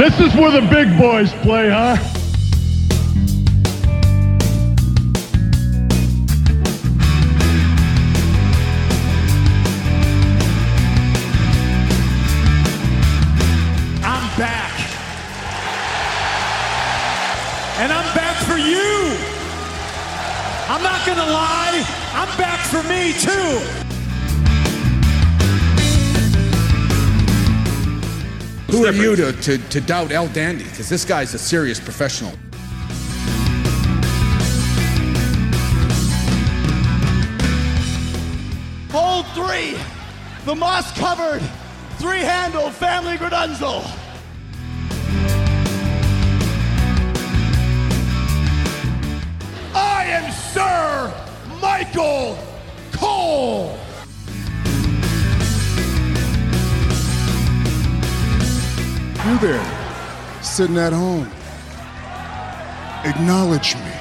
This is where the big boys play, huh? I'm back. And I'm back for you. I'm not going to lie, I'm back for me too. Who are you to, to, to doubt El Dandy? Because this guy's a serious professional. Hole three, the moss covered, three handle family Gradunzel. I am Sir Michael Cole. You there, sitting at home. Acknowledge me.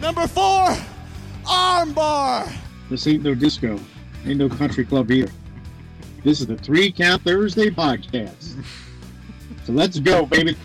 Number four, armbar. This ain't no disco. Ain't no country club either. This is the Three Count Thursday podcast. So let's go, baby.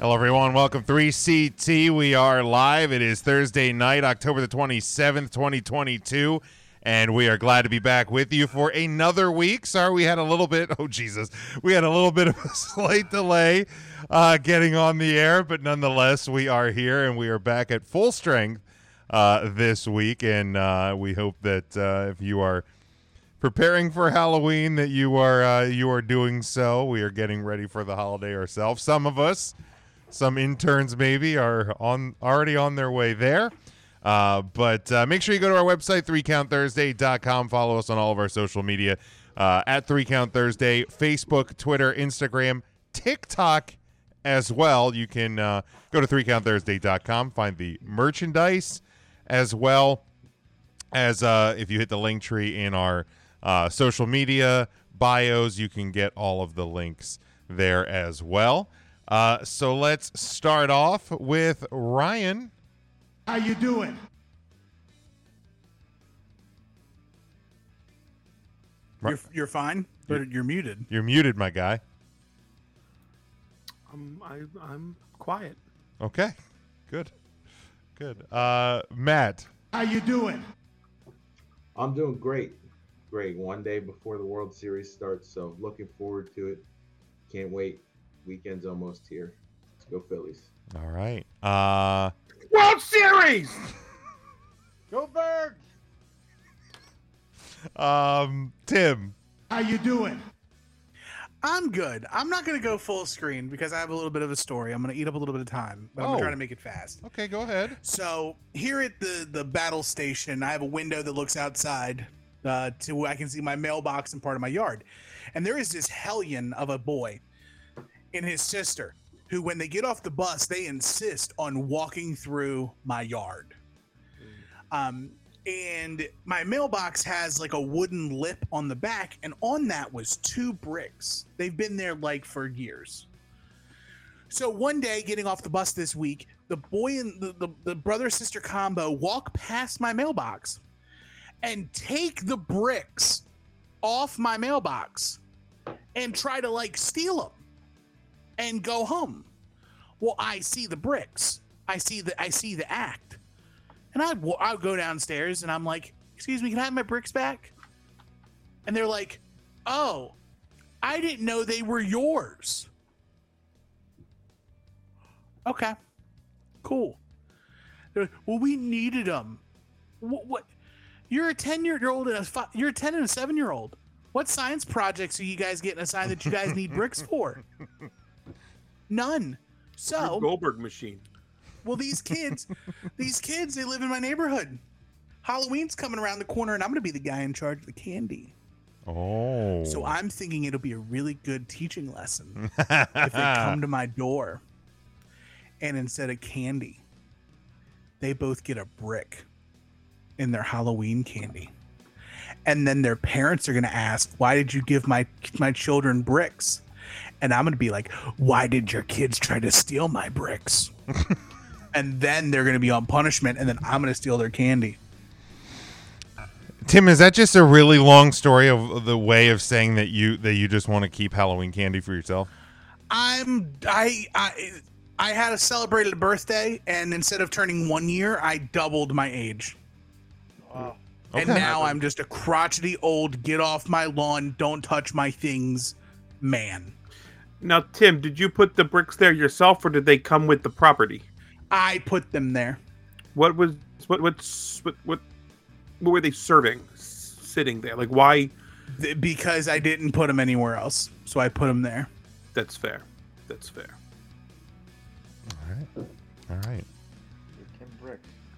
Hello, everyone. Welcome 3CT. We are live. It is Thursday night, October the 27th, 2022. And we are glad to be back with you for another week. Sorry, we had a little bit, oh, Jesus. We had a little bit of a slight delay uh, getting on the air, but nonetheless, we are here and we are back at full strength uh, this week. And uh, we hope that uh, if you are preparing for Halloween, that you are uh, you are doing so. We are getting ready for the holiday ourselves. Some of us, some interns maybe, are on already on their way there. Uh, but uh, make sure you go to our website, 3countthursday.com. Follow us on all of our social media uh, at 3count Thursday, Facebook, Twitter, Instagram, TikTok as well. You can uh, go to 3countthursday.com, find the merchandise as well as uh, if you hit the link tree in our uh, social media bios, you can get all of the links there as well. So let's start off with Ryan. How you doing? You're, you're fine, but you're muted. You're muted, my guy. I'm I, I'm quiet. Okay, good, good. Uh, Matt. How you doing? I'm doing great. Great. One day before the World Series starts, so looking forward to it. Can't wait. Weekend's almost here. Let's go Phillies. All right. Uh, World Series. Go Birds. um, Tim. How you doing? I'm good. I'm not going to go full screen because I have a little bit of a story. I'm going to eat up a little bit of time, but I'm going Oh. to try to make it fast. Okay, go ahead. So here at the the battle station, I have a window that looks outside uh, to where I can see my mailbox and part of my yard, and there is this hellion of a boy and his sister who, when they get off the bus, they insist on walking through my yard. Um, and my mailbox has like a wooden lip on the back, and on that was two bricks. They've been there like for years. So one day, getting off the bus this week, the boy and the, the, the brother sister combo walk past my mailbox and take the bricks off my mailbox and try to like steal them and go home. Well, I see the bricks. I see the I see the act, and I I go downstairs and I'm like, "Excuse me, can I have my bricks back?" And they're like, "Oh, I didn't know they were yours." Okay, cool. They're like, well, we needed them. What? what? You're a ten year old and a fi- you're a ten and a seven year old. What science projects are you guys getting assigned that you guys need bricks for? None. So Goldberg machine. well, these kids, these kids, they live in my neighborhood. Halloween's coming around the corner, and I'm going to be the guy in charge of the candy. Oh. So I'm thinking it'll be a really good teaching lesson if they come to my door, and instead of candy, they both get a brick in their Halloween candy. And then their parents are going to ask, "Why did you give my my children bricks?" And I'm going to be like, "Why did your kids try to steal my bricks?" and then they're going to be on punishment, and then I'm going to steal their candy. Tim, is that just a really long story of the way of saying that you that you just want to keep Halloween candy for yourself? I'm I I I had a celebrated birthday, and instead of turning one year, I doubled my age. And Okay. now I'm just a crotchety old, get off my lawn, don't touch my things, man. Now, Tim, did you put the bricks there yourself, or did they come with the property? I put them there. What was what what's what what what were they serving? S- Sitting there, like why? th- because I didn't put them anywhere else, so I put them there. That's fair. That's fair. All right. Alright.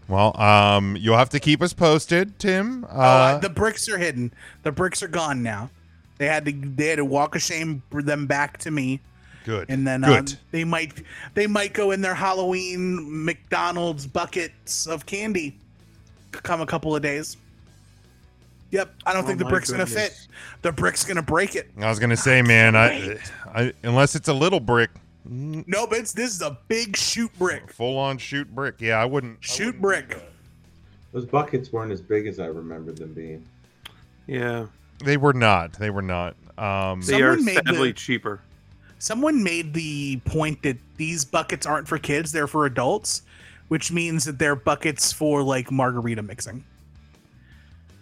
Well, um, you'll have to keep us posted, Tim. Uh, I- the bricks are hidden. The bricks are gone now. They had to they had to walk of shame bring them back to me, good. and then Good. um, they might they might go in their Halloween McDonald's buckets of candy. Come a couple of days. Yep, I don't Oh think the my brick's gonna fit. The brick's gonna break it. I was gonna say, man, I. I unless it's a little brick, Nope, it's this is a big shoot brick. full on shoot brick. Yeah, I wouldn't. I Shoot wouldn't brick. Those buckets weren't as big as I remembered them being. Yeah, They were not. They were not. Um, they are Someone made the- sadly cheaper. Someone made the point that these buckets aren't for kids; they're for adults, which means that they're buckets for like margarita mixing.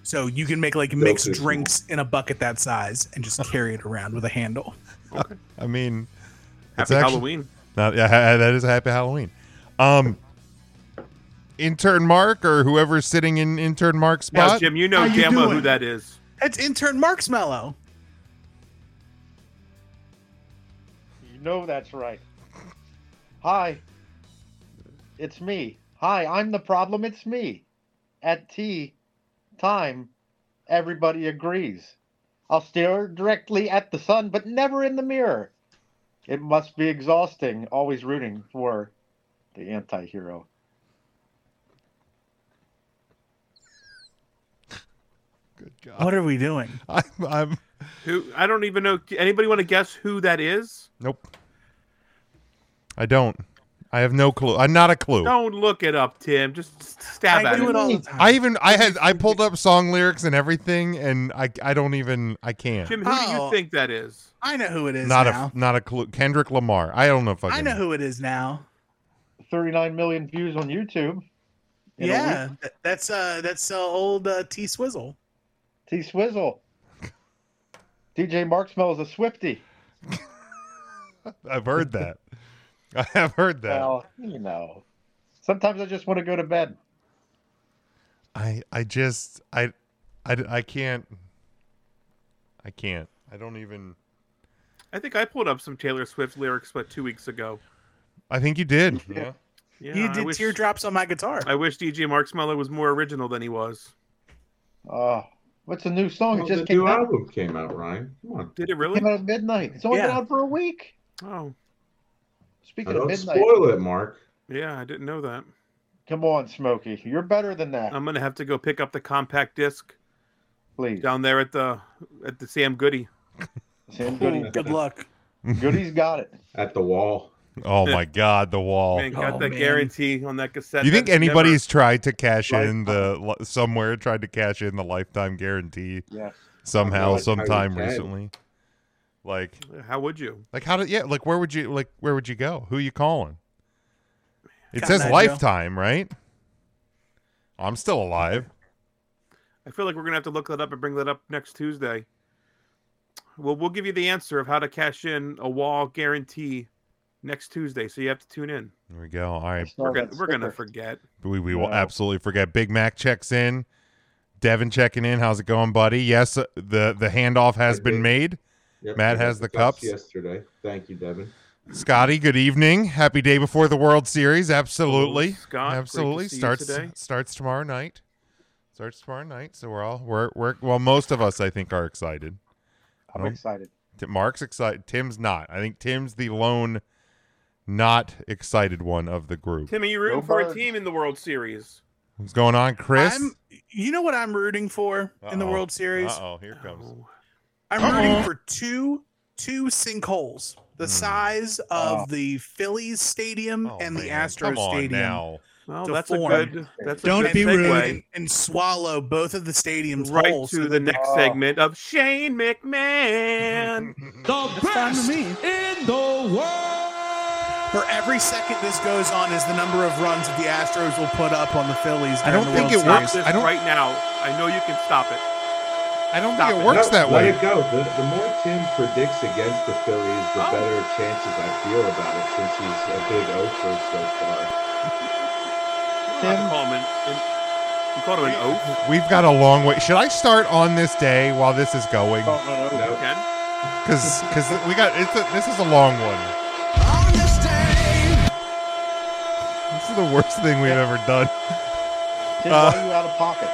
So you can make like mixed too small. drinks in a bucket that size and just carry it around with a handle. I mean, it's Happy actually- Halloween. Not, yeah, that is a happy Halloween. Um, intern Mark or whoever's sitting in intern Mark's Now, spot. Jim, you know How you who that is. That's intern Mark's mellow. You know that's right. Hi. It's me. Hi, I'm the problem. It's me. At tea time, everybody agrees. I'll stare directly at the sun, but never in the mirror. It must be exhausting, always rooting for the anti hero. Good God. What are we doing? I'm, I'm. Who I don't even know. Anybody want to guess who that is? Nope. I don't. I have no clue. I'm not a clue. Don't look it up, Tim. Just stab I at do it all the time. I even I had I pulled up song lyrics and everything, and I I don't even I can't. Jim, who do Oh. you think that is? I know who it is not now. a not a clue. Kendrick Lamar. I don't know if I. I Can, know who it is now. 39 million views on YouTube. in a yeah, week. th- that's uh that's uh, old uh, T Swizzle. T Swizzle. DJ Marksmell is a Swifty. I've heard that. I have heard that. Well, you know. Sometimes I just want to go to bed. I I just I I I can't. I can't. I don't even. I think I pulled up some Taylor Swift lyrics, but two weeks ago. I think you did. Mm-hmm. Yeah. Yeah, you did wish, teardrops on my guitar. I wish DJ Marksmiller was more original than he was. Oh, what's a new song? Well, it oh, just the came new out. album came out, Ryan. Come on. Did it It really? came out at midnight. It's only been out for a week. Oh, Speaking Now, of don't midnight, spoil it, Mark. yeah, I didn't know that. come on, Smokey. You're better than that. I'm gonna have to go pick up the compact disc Please. down there at the at the Sam Goody. Sam Goody. Good luck. Goody's got it. At the wall. Oh my God, the wall. Man, got Oh, that man. guarantee on that cassette. You think That's never- anybody's tried to cash in the somewhere tried to cash in the lifetime guarantee Yes. somehow, like sometime can. recently? Like, How would you? like how did yeah? Like where would you like where would you go? Who you calling? It Cotton says lifetime, right? I'm still alive. I feel like we're gonna have to look that up and bring that up next Tuesday. Well, we'll give you the answer of how to cash in a wall guarantee next Tuesday, so you have to tune in. There we go. All right, We're gonna, we're gonna forget. we we will absolutely forget. Big Mac checks in. Devin checking in. How's it going, buddy? Yes, uh, the the handoff has I been did. made. Yep, Matt has the cups. yesterday. Thank you, Devin. Scotty, good evening. Happy day before the World Series. Absolutely. Scott. Great to Absolutely. see you Starts today. starts tomorrow night. Starts tomorrow night. So we're all we're we're well, most of us I think are excited. I'm excited. Mark's excited. Tim's not. I think Tim's the lone not excited one of the group. Tim, are you rooting Go for a Birds. team in the World Series? What's going on, Chris? I'm, you know what I'm rooting for in the Uh-oh. World Series? Uh-oh, here comes. Oh. I'm rooting for two two sinkholes, the Hmm. size of Oh. the Phillies stadium Oh, and the man, Astros come on stadium. now. Well, to that's form. a good. That's a Don't good be rude segue. and, and swallow both of the stadiums Right whole. to so the that- next segment of Shane McMahon. The best me. in the world. For every second this goes on, is the number of runs that the Astros will put up on the Phillies. I don't the think World it works. Series. I don't- right now. I know you can stop it. I don't Stop think it it. works No, that let way. it go. The, the more Tim predicts against the Phillies, the Oh. better chances I feel about it since he's a big oafer so far. You don't have to call him an, an- you called him an oaf. We've got a long way. Should I start on this day while this is going? No, Ken? Because because we got it's a, this is a long one. The worst thing we've ever done. Tim, Uh, you out of pocket?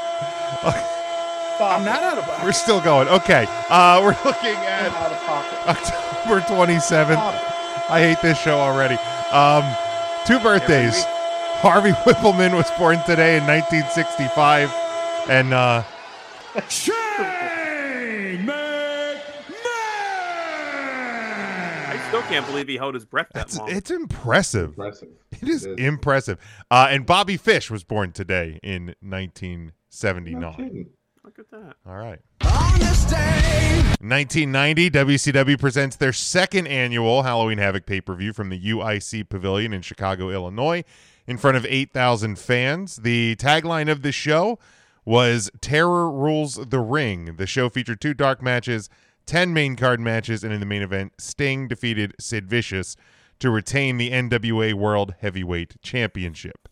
I'm not out of pocket. We're still going. Okay. Uh, we're looking at out of pocket. October 27th. I hate this show already. Um, two birthdays. Harvey Wippleman was born today in 1965, and uh, Shane I still can't believe he held his breath that it's, long. it's impressive. Impressive. It is It is. impressive. Uh, and Bobby Fish was born today in 1979. Look at that. All right. 1990, WCW presents their second annual Halloween Havoc pay per view from the UIC Pavilion in Chicago, Illinois, in front of 8,000 fans. The tagline of the show was Terror Rules the Ring. The show featured two dark matches, 10 main card matches, and in the main event, Sting defeated Sid Vicious to retain the NWA World Heavyweight Championship.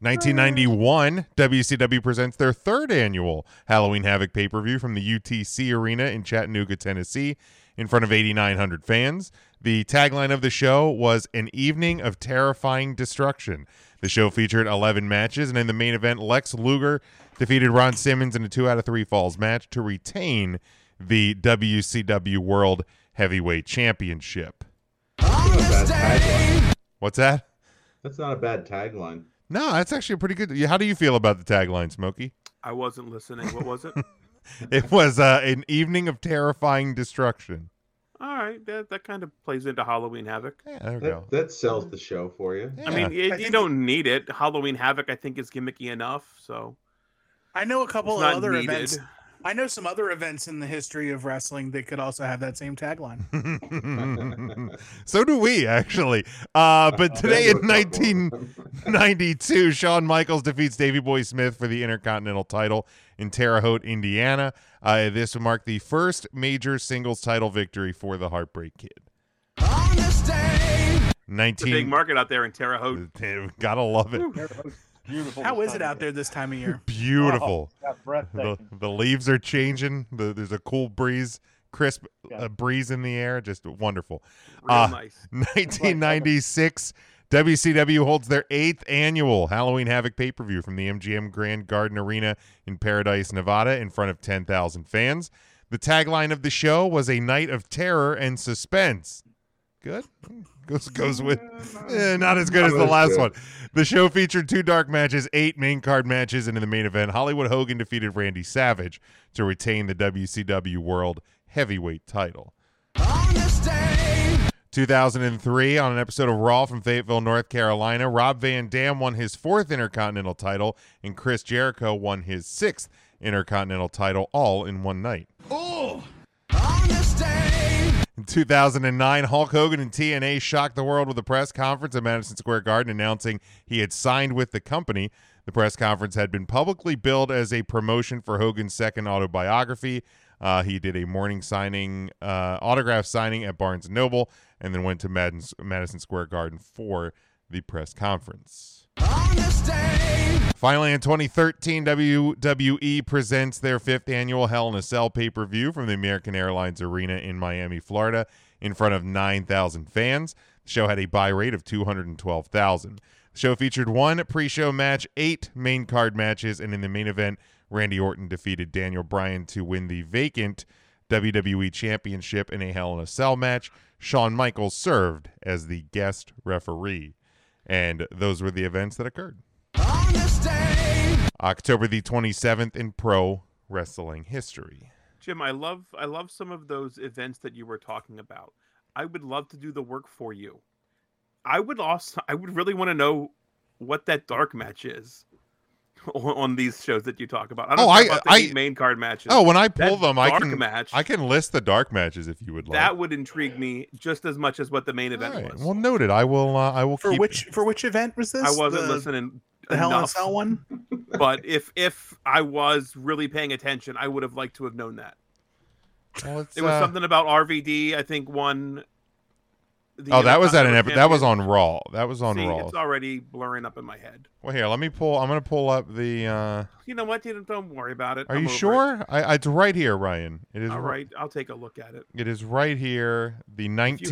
1991, WCW presents their third annual Halloween Havoc pay per view from the UTC Arena in Chattanooga, Tennessee, in front of 8,900 fans. The tagline of the show was An Evening of Terrifying Destruction. The show featured 11 matches, and in the main event, Lex Luger defeated Ron Simmons in a two out of three falls match to retain the WCW World Heavyweight Championship. That's not a bad tagline. What's that? That's not a bad tagline. No, that's actually a pretty good. How do you feel about the tagline, Smokey? I wasn't listening. What was it? It was uh, an evening of terrifying destruction. All right, that, that kind of plays into Halloween Havoc. Yeah, there we go. That, that sells the show for you. I mean, you, I you don't need it. Halloween Havoc, I think, is gimmicky enough. So I know a couple of other needed. events. I know some other events in the history of wrestling that could also have that same tagline. so do we, actually. Uh, but today in 1992, Shawn Michaels defeats Davey Boy Smith for the Intercontinental title in Terre Haute, Indiana. Uh, this would mark the first major singles title victory for the Heartbreak Kid. it's a 19 big market out there in Terre Haute. Gotta love it. Beautiful. How this is it out there this time of year? Beautiful. Oh, the, the leaves are changing. The, there's a cool breeze, crisp uh, breeze in the air. Just wonderful. Real Uh, nice. 1996, WCW holds their eighth annual Halloween Havoc pay per view from the MGM Grand Garden Arena in Paradise, Nevada, in front of 10,000 fans. The tagline of the show was a night of terror and suspense. Good. Goes goes with eh, not as good as the last good. one. The show featured two dark matches, eight main card matches, and in the main event, Hollywood Hogan defeated Randy Savage to retain the WCW World Heavyweight title. 2003, on an episode of Raw from Fayetteville, North Carolina, Rob Van Dam won his fourth Intercontinental title, and Chris Jericho won his sixth Intercontinental title, all in one night. In 2009, Hulk Hogan and TNA shocked the world with a press conference at Madison Square Garden announcing he had signed with the company. The press conference had been publicly billed as a promotion for Hogan's second autobiography. Uh, he did a morning signing, uh, autograph signing at Barnes & Noble, and then went to Madison, Madison Square Garden for the press conference. Finally, in 2013, WWE presents their fifth annual Hell in a Cell pay per view from the American Airlines Arena in Miami, Florida, in front of 9,000 fans. The show had a buy rate of 212,000. The show featured one pre show match, eight main card matches, and in the main event, Randy Orton defeated Daniel Bryan to win the vacant WWE Championship in a Hell in a Cell match. Shawn Michaels served as the guest referee. And those were the events that occurred. October the 27th in pro wrestling history. Jim, I love I love some of those events that you were talking about. I would love to do the work for you. I would also I would really want to know what that dark match is on, on these shows that you talk about. I don't Oh, I- about the I- main card matches. Oh, when I pull That them, I can match I can list the dark matches if you would like. that would intrigue me just as much as what the main event All right, was. Well, noted. I will. Uh, I will For keep. which for which event was this? I wasn't the, listening. The Hell in a enough, Cell one. but if if I was really paying attention, I would have liked to have known that. Well, It was uh, something about RVD. I think one. The Oh, that was at an epi- that was on Raw. That was on See, Raw. It's already blurring up in my head. Well, here, let me pull. I'm gonna pull up the. uh You know what? Don't- worry about it. Are I'm you over it. sure? I, it's right here, Ryan. It is All ri- right, I'll take a look at it. It is right here. The 19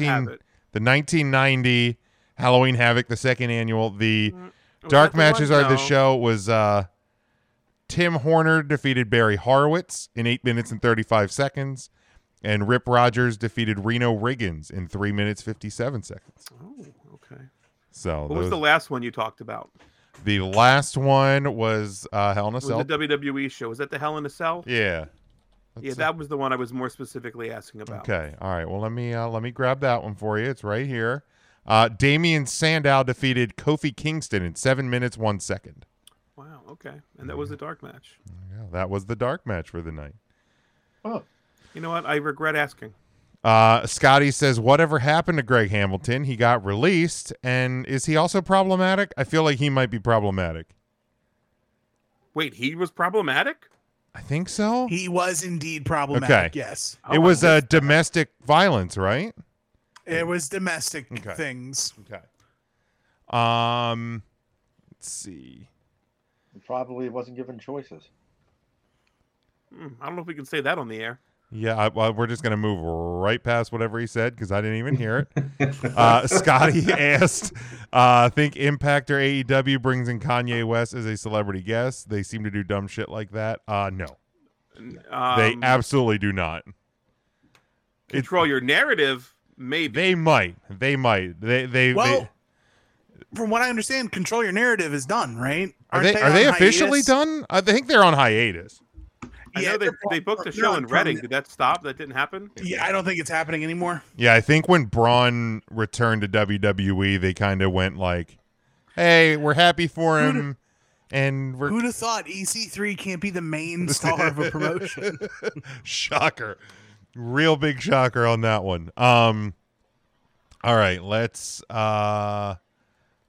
the 1990 Halloween Havoc, the second annual. The Mm, dark the one? matches are the No. show was uh Tim Horner defeated Barry Horowitz in 8 minutes and 35 seconds and Rip Rogers defeated Reno Riggins in 3 minutes 57 seconds. Oh, okay. So What was the last one you talked about? the last one was uh Hell in a Was Cell. the WWE show? Was that the Hell in a Cell? yeah. Yeah, Let's- that was the one I was more specifically asking about. Okay. All right. Well, let me uh, let me grab that one for you. It's right here. Uh, Damien Sandow defeated Kofi Kingston in seven minutes one second. Wow. Okay. And that was a dark match. Yeah, that was the dark match for the night. You know what? I regret asking. Uh, Scotty says, "Whatever happened to Greg Hamilton? He got released, and is he also problematic? I feel like he might be problematic. Wait, he was problematic? I think so. He was indeed problematic. Okay. Yes, it was uh, domestic violence, right? it was domestic Okay. things. Okay. Um, let's see. He probably wasn't given choices. Hmm, I don't know if we can say that on the air. Yeah, I, well, we're just gonna move right past whatever he said because I didn't even hear it. uh, Scotty asked, uh, "Think Impact or AEW brings in Kanye West as a celebrity guest? They seem to do dumb shit like that. Uh, no, they Um, absolutely do not. control your narrative, maybe. They might. They might. They they. Well, from what I understand, control your narrative is done, right? they are Aren't they, are they on officially done? I think they're on hiatus. I Yeah, know they, they're- booked a show in Reading. Did that stop? That didn't happen? Yeah, I don't think it's happening anymore. Yeah, I think when Braun returned to WWE, they kind of went like, "Hey, we're happy for him." And we're Who'd have thought EC3 can't be the main star of a promotion? shocker real big shocker on that one um all right let's uh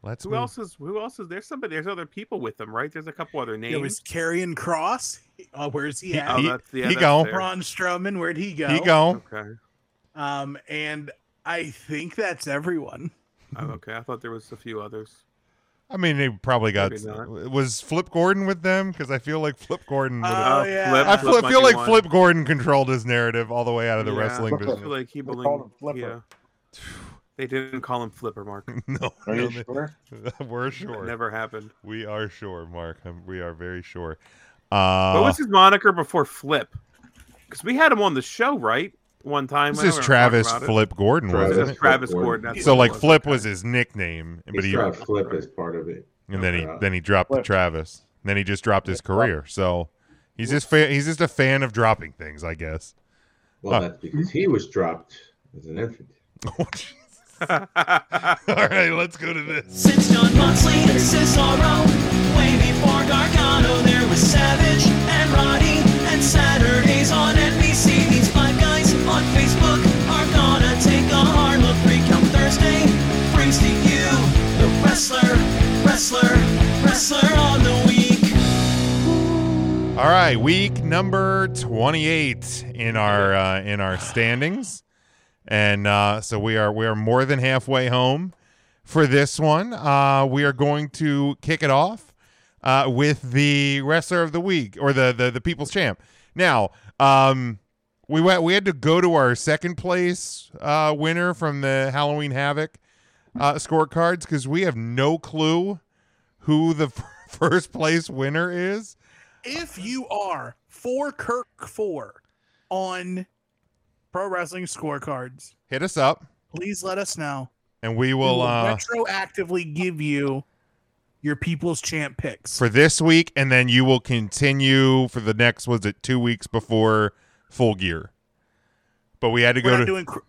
let's Who move- else is? Who else is? There's somebody. There's other people with them, right? There's a couple other names. There was Karrion Kross. Uh, where's he He- at? oh, he- that's, yeah, he that's go. there. Braun Strowman. Where'd he go? he go Okay. Um, and I think that's everyone. Oh, okay. I thought there was a few others. i mean they probably got was flip gordon with them because i feel like flip gordon Oh, Uh, yeah. Flip- I Flip feel, feel like one. Flip Gordon controlled his narrative all the way out of the Yeah. wrestling I business. feel like he They belonged. called him Flipper. Yeah. They didn't call him Flipper, Mark. no, Are you they- sure? we're It sure. never happened. We are sure, Mark. Um, We are very sure. Uh, what was his moniker before Flip? Because we had him on the show, right? One time. this is Travis about it. Flip Gordon, Travis. wasn't it? Travis Gordon. Gordon. So like was, Flip okay. was his nickname, but He he dropped Flip as part of it. and then he Uh, then he dropped the Flip. Travis. Then he just dropped his career. So he's just fa- he's just a fan of dropping things, I guess. Well, Huh. that's because he was dropped as an infant. Oh, All right, let's go to this. Since Jon Moxley and Cesaro, way before there was Savage and Roddy, and Saturdays on NBC. These five guys on Facebook are gonna take a hard look. Thursday you the wrestler, wrestler, wrestler on the week. All right, week number 28 in our uh, in our standings. And uh, so we are we are more than halfway home for this one. Uh, we are going to kick it off uh, with the wrestler of the week or the the, the people's champ. Now, um, we went we had to go to our second place uh, winner from the Halloween Havoc uh, scorecards because we have no clue who the first place winner is. If you are for Kirk Four on Pro Wrestling Scorecards, Hit us up, please let us know. and we We will will uh, retroactively give you your People's Champ picks. for this week, and then you will continue for the next. Was it two weeks before Full Gear? But we had to we're go not to. doing. cr-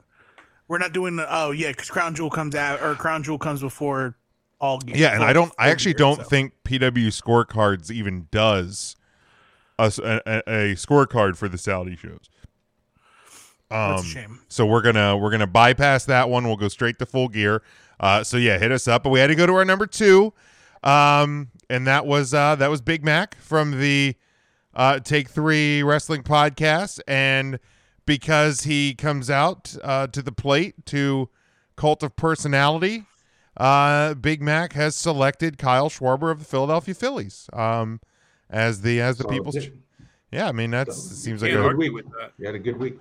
We're not doing the. Oh yeah, because Crown Jewel comes out or Crown Jewel comes before all. games. Yeah, and I don't. I actually gear, don't so. think PW Scorecards even does a a scorecard for the Saudi shows. Um, That's a shame. So we're gonna we're gonna bypass that one. We'll go straight to full gear. Uh, so yeah, hit us up. But we had to go to our number two, um, and that was uh, that was Big Mac from the uh, Take Three Wrestling podcast, and because he comes out uh, to the plate to Cult of Personality, uh, Big Mac has selected Kyle Schwarber of the Philadelphia Phillies um, as the as the Solid people's. pick. Yeah, I mean that's seems like Can't a, argue with that. You had a good week.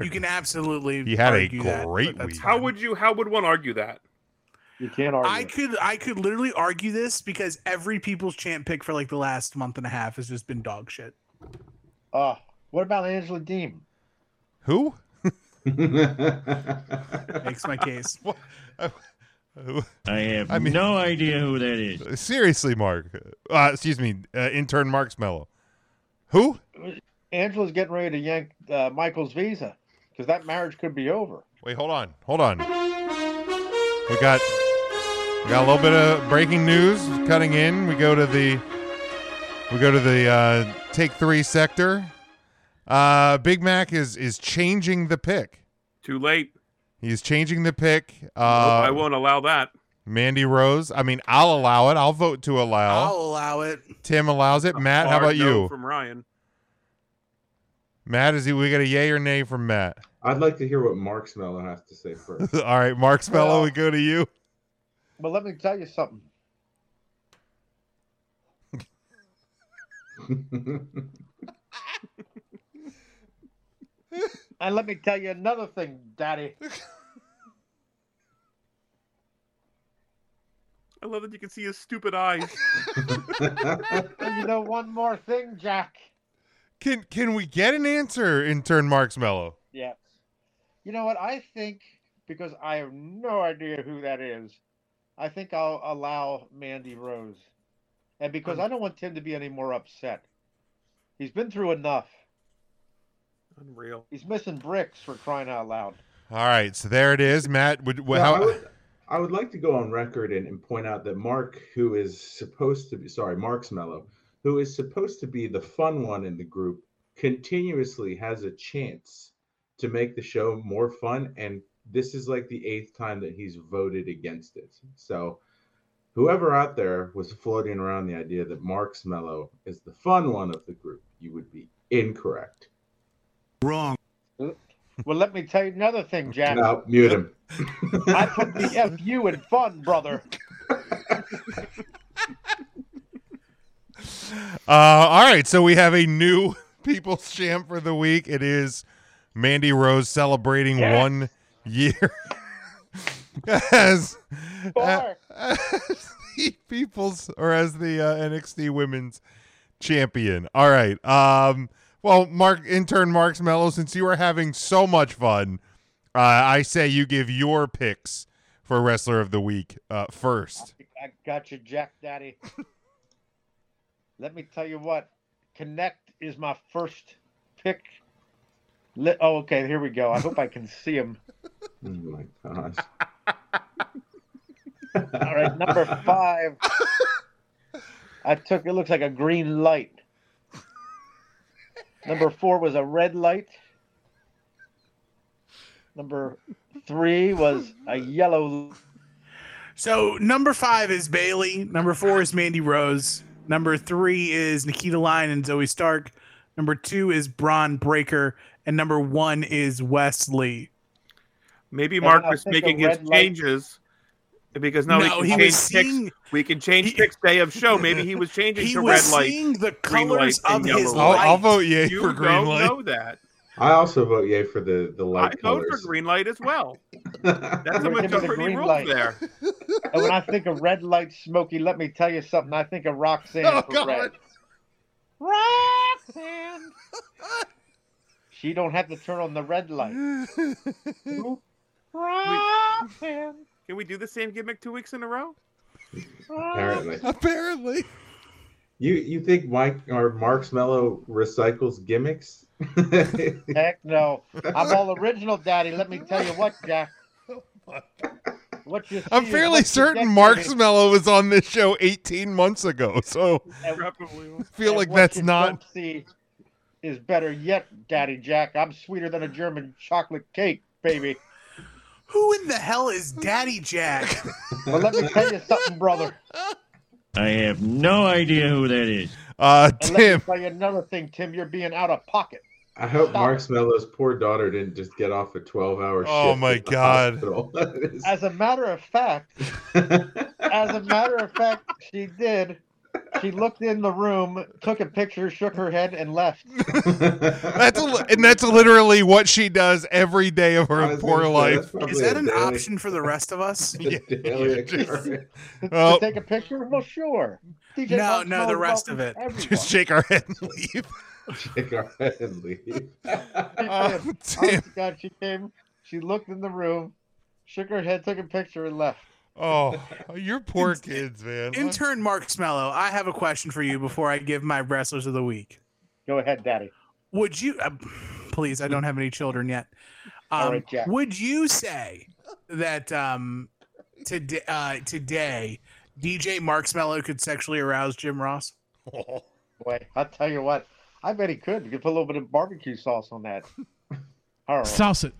You can absolutely. He had a argue that, great but week. How would you? How would one argue that? You can't argue. I could I could literally argue this because every people's champ pick for like the last month and a half has just been dog shit. Uh, what about Angela Deem? who? Makes my case. I have I mean- no idea who that is. Seriously, Mark. Uh, excuse me, uh, intern Mark's Mello. Who? Angela's getting ready to yank uh, Michael's visa because that marriage could be over. Wait, hold on, hold on. We got we got a little bit of breaking news cutting in. We go to the we go to the uh, take three sector. Uh, Big Mac is is changing the pick. Too late. He's changing the pick. Uh, Nope, I won't allow that. Mandy Rose. I mean, I'll allow it. I'll vote to allow. I'll allow it. Tim allows it. Matt, how about no you? From Ryan. Matt, is he? We got a yay or nay from Matt. I'd like to hear what Mark Smello has to say first. All right, Mark Spello, Well- we go to you. But let me tell you something. And let me tell you another thing, Daddy. I love that you can see his stupid eyes. And you know one more thing, Jack. Can can we get an answer, intern Mark Mello? Yes. You know what? I think because I have no idea who that is, I think I'll allow Mandy Rose. And because hmm. I don't want Tim to be any more upset. He's been through enough. Unreal. He's missing bricks for crying out loud. All right, so there it is. Matt, would No, how? I, would, I would like to go on record and, and point out that Mark, who is supposed to be sorry, Mark Smello, who is supposed to be the fun one in the group, continuously has a chance to make the show more fun. And this is like the eighth time that he's voted against it. So whoever out there was floating around the idea that Mark Smello is the fun one of the group, you would be incorrect. Wrong. Well, let me tell you another thing, Jack. No, mute him. I put the FU in fun, brother. Uh, all right, so we have a new people's champ for the week. It is Mandy Rose celebrating Yes. one year as, as the people's or as the uh, NXT Women's Champion. All right. Um. Well, Mark, intern Marks Mello, since you are having so much fun, uh, I say you give your picks for wrestler of the week uh, first. I got you, Jack Daddy. Let me tell you what. Connect is my first pick. Li- oh, okay. Here we go. I hope I can see him. Oh my gosh. All right, number five. I took. It looks like a green light. Number four was a red light. Number three was a yellow. So number five is Bayley. Number four is Mandy Rose. Number three is Nikkita Lyons and Zoey Stark. Number two is Bron Breakker, and number one is Wes Lee. Maybe And Mark I was making his light- changes because now No, we he can was change seeing- picks. We can change picks day of show. Maybe he was changing He to was red light. seeing the green colors light, of and his yellow I'll. I'll vote yay You for green don't light. know that. I also vote yay for the the light. I light vote for green light as well. That's a gonna give majority green rule light. there. And when I think of red light, Smoky, let me tell you something. I think of Roxanne Oh, for God. red. Roxanne. She don't have to turn on the red light. Roxanne. Can we do the same gimmick two weeks in a row? Apparently, Apparently. you you think Mike or Mark Mello recycles gimmicks? Heck no. I'm all original, Daddy. Let me tell you what, Jack. What you I'm fairly what certain get, Mark baby. Smello was on this show 18 months ago, so And- I feel like that's not. don't see is better yet, Daddy Jack. I'm sweeter than a German chocolate cake, baby. Who in the hell is Daddy Jack? Well, let me tell you something, brother. I have no idea who that is. Uh, And let Tim, me tell you another thing, Tim. You're being out of pocket. I hope Stop. Mark Smello's poor daughter didn't just get off a 12 hour shift. Oh my God. As a matter of fact, as a matter of fact, she did. She looked in the room, took a picture, shook her head, and left. that's a, and that's literally what she does every day of her poor say, life. Is that an daily- option for the rest of us? a daily occurrence. to Oh. take a picture? Well, sure. DJ No, Mark no, the rest of it. everyone. Just shake our head and leave. Shake our head and leave. Oh, she Oh, did. Tim. Honest to God, she came, she looked in the room, shook her head, took a picture, and left. Oh, your poor kids, man. Intern Mark Smello, I have a question for you before I give my wrestlers of the week. Go ahead, Daddy. Would you, uh, please? I don't have any children yet. All Um, right, Jack. Would you say that um, today, uh, today, DJ Mark Smello could sexually arouse Jim Ross? Boy, I'll tell you what, I bet he could. You could put a little bit of barbecue sauce on that. All right. Sauce it.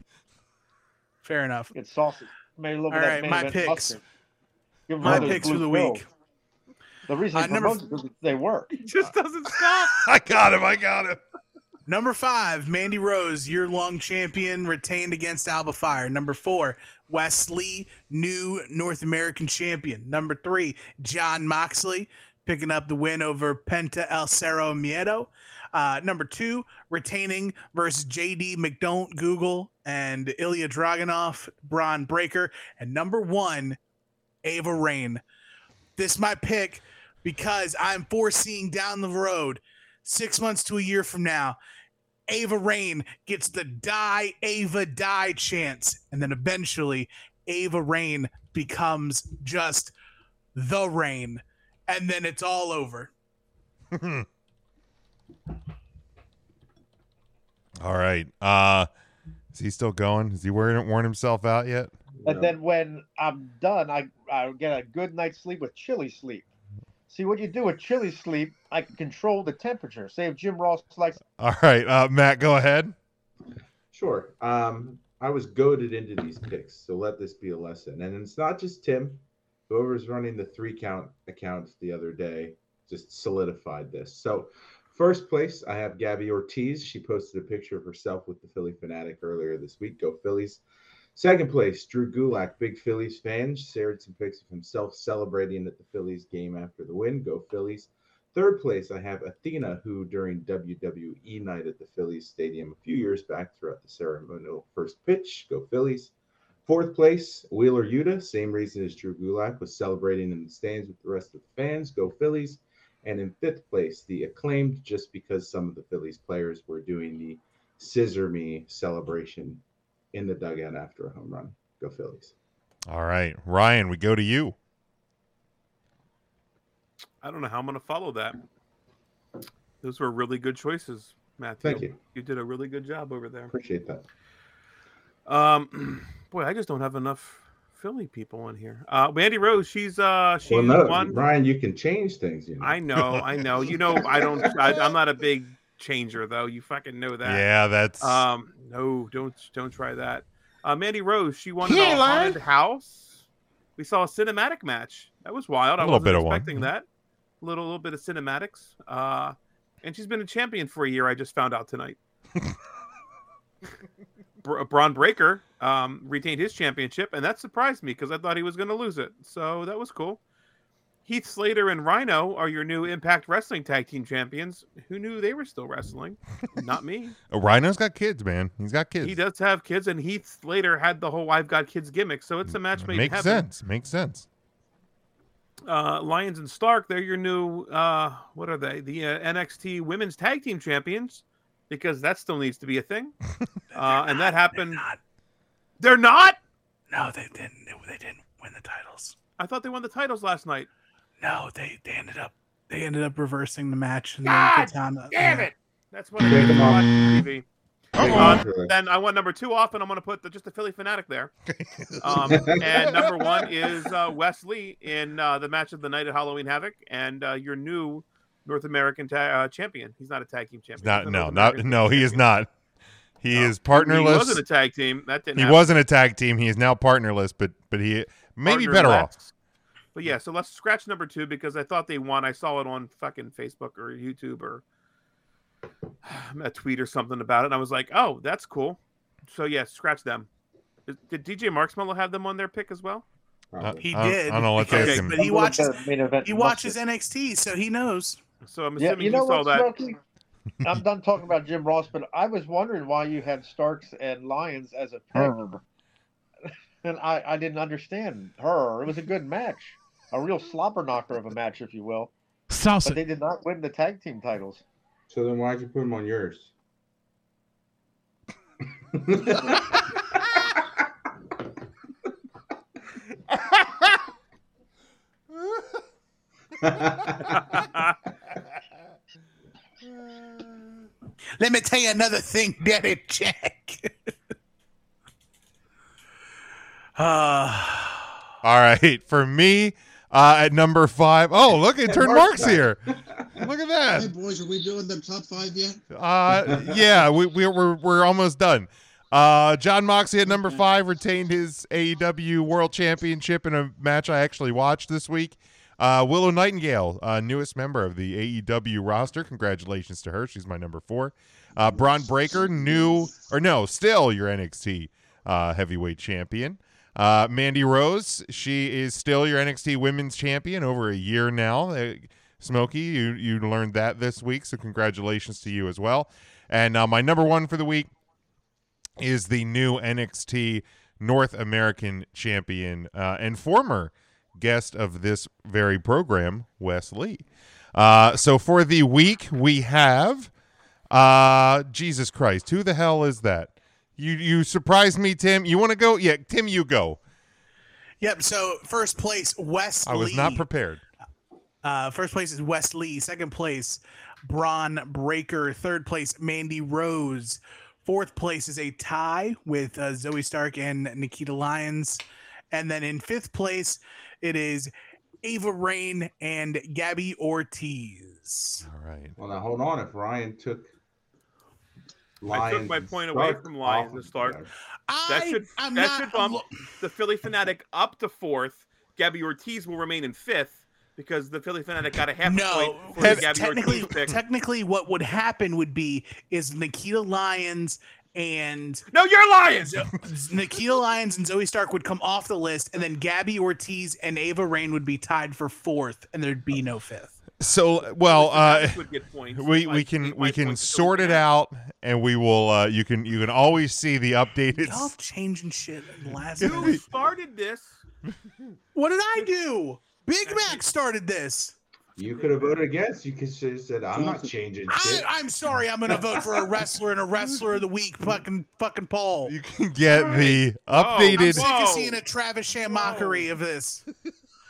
Fair enough. Good sausage. Maybe a little All bit right, my picks. mustard. Give 'em My picks for the pills. week. The reason Uh, he number promotes they work. He just doesn't stop. I got him. I got him. Number five, Mandy Rose, year long champion, retained against Alba Fyre. Number four, Wes Lee, new North American champion. Number three, Jon Moxley, picking up the win over Penta El Zero Miedo. Uh, number two, retaining versus JD McDonald Google and Ilya Dragunov, Bron Breakker. And number one, Ava Raine. This my pick because I'm foreseeing down the road, six months to a year from now, Ava Raine gets the die Ava die chance. And then eventually Ava Raine becomes just the Rain. And then it's all over. All right. Uh, is he still going? Is he wearing worn himself out yet? And then when I'm done, I, I get a good night's sleep with chilly sleep. See what you do with chilly sleep, I can control the temperature. Say if Jim Ross likes All right, uh, Matt, go ahead. Sure. Um, I was goaded into these picks, so let this be a lesson. And it's not just Tim. Whoever's running the three count account the other day just solidified this. So, first place, I have Gabby Ortiz. She posted a picture of herself with the Phillie Phanatic earlier this week. Go Phillies. Second place, Drew Gulak, big Phillies fan, shared some pics of himself celebrating at the Phillies game after the win. Go Phillies. Third place, I have Athena, who during WWE night at the Phillies Stadium a few years back threw out the ceremonial first pitch. Go Phillies. Fourth place, Wheeler Yuta, same reason as Drew Gulak, was celebrating in the stands with the rest of the fans. Go Phillies. And in fifth place, the acclaimed, just because some of the Phillies players were doing the scissor me celebration in the dugout after a home run. Go Phillies. All right, Ryan, we go to you. I don't know how I'm going to follow that. Those were really good choices, Matthew. Thank you. You did a really good job over there. Appreciate that. Um, boy, I just don't have enough Philly people in here. Uh, Mandy Rose, she's uh, she well, no, won. Ryan, you can change things. You know. I know, I know. You know, I don't. I, I'm not a big changer, though. You fucking know that. Yeah, that's- Um, no, don't don't try that. Uh, Mandy Rose, she won He an ain't lying. haunted house. We saw a cinematic match. That was wild. I A little wasn't bit of expecting that. A little, little bit of cinematics. Uh, and she's been a champion for a year. I just found out tonight. Br- Bron Breakker um, retained his championship, and that surprised me because I thought he was going to lose it. So that was cool. Heath Slater and Rhino are your new Impact Wrestling Tag Team Champions. Who knew they were still wrestling? Not me. Uh, Rhino's got kids, man. He's got kids. He does have kids, and Heath Slater had the whole "I've got kids" gimmick. So it's a match made in Makes heaven. sense. Makes sense. Uh, Lyons and Stark, they're your new uh, what are they? The uh, NXT Women's Tag Team Champions, because that still needs to be a thing. uh, and that happened. They're not. No, they didn't. They didn't win the titles. I thought they won the titles last night. No, they they ended up they ended up reversing the match. And God then Katana, damn yeah. it! That's what I Take did them off. watch TV. Uh, then I want number two off, and I'm going to put the, just the Phillie Phanatic there. Um, and number one is uh, Wes Lee in uh, the match of the night at Halloween Havoc, and uh, your new North American ta- uh, champion. He's not a tag team champion. Not no, North not American no. He is not. He is partnerless. He wasn't a tag team. That didn't. He happen. wasn't a tag team. He is now partnerless, but but he maybe better off. But yeah, so let's scratch number two because I thought they won. I saw it on fucking Facebook or YouTube or a tweet or something about it. And I was like, oh, that's cool. So yeah, scratch them. Did DJ Marksmello have them on their pick as well? Uh, He I did. I don't know what because- that's him. but he watches. bet main event He watches NXT, so he knows. So I'm Yeah, assuming you know he saw that. Smokey? I'm done talking about Jim Ross, but I was wondering why you had Starks and Lyons as a tag. And I, I didn't understand her. It was a good match, a real slobber knocker of a match, if you will. Salsa. But they did not win the tag team titles. So then why'd you put them on yours? Let me tell you another thing, Daddy Jack. uh, All right, for me uh, at number five. Oh, look, it turned Mark's here. Look at that. Hey boys, are we doing the top five yet? Uh, yeah, we, we, we're we're almost done. Uh, Jon Moxley at number five retained his AEW World Championship in a match I actually watched this week. Uh, Willow Nightingale, uh, newest member of the AEW roster. Congratulations to her. She's my number four. Uh, Bron Breakker, new or no, still your NXT uh, heavyweight champion. Uh, Mandy Rose, she is still your NXT Women's Champion over a year now. Uh, Smokey, you you learned that this week, so congratulations to you as well. And my number one for the week is the new NXT North American Champion and former guest of this very program, Wes Lee. Uh, so for the week, we have uh, Jesus Christ, who the hell is that? You you surprised me, Tim. You want to go? Yeah, Tim, you go. yep. So first place, West. I was not prepared. Uh, first place is Wes Lee. Second place, Bron Breakker. Third place, Mandy Rose. Fourth place is a tie with uh, Zoey Stark and Nikkita Lyons. And then in fifth place, it is Ava Raine and Gabby Ortiz. All right. Well, now hold on. If Ryan took I took my point away from Lyons off and of Stark. there, That should I'm that not should bump lo- the Phillie Phanatic up to fourth. Gabby Ortiz will remain in fifth because the Phillie Phanatic got a half a No, point for the because Gabby technically, Ortiz pick. technically, what would happen would be is Nikkita Lyons and no, you're Lyons. Nikkita Lyons and Zoey Stark would come off the list, and then Gabby Ortiz and Ava Raine would be tied for fourth, and there'd be no fifth. So well, uh, Phanatic would get points. we we can we can sort it out, and we will. Uh, you can you can always see the updated. Y'all changing shit last Who started this? What did I do? Big Mac started this. You could have voted against. You could have said, "I'm not changing I, shit." I'm sorry. I'm gonna vote for a wrestler and a wrestler of the week. Fucking fucking poll. You can get the I'm updated. sick of seeing a Travis Sham mockery of this.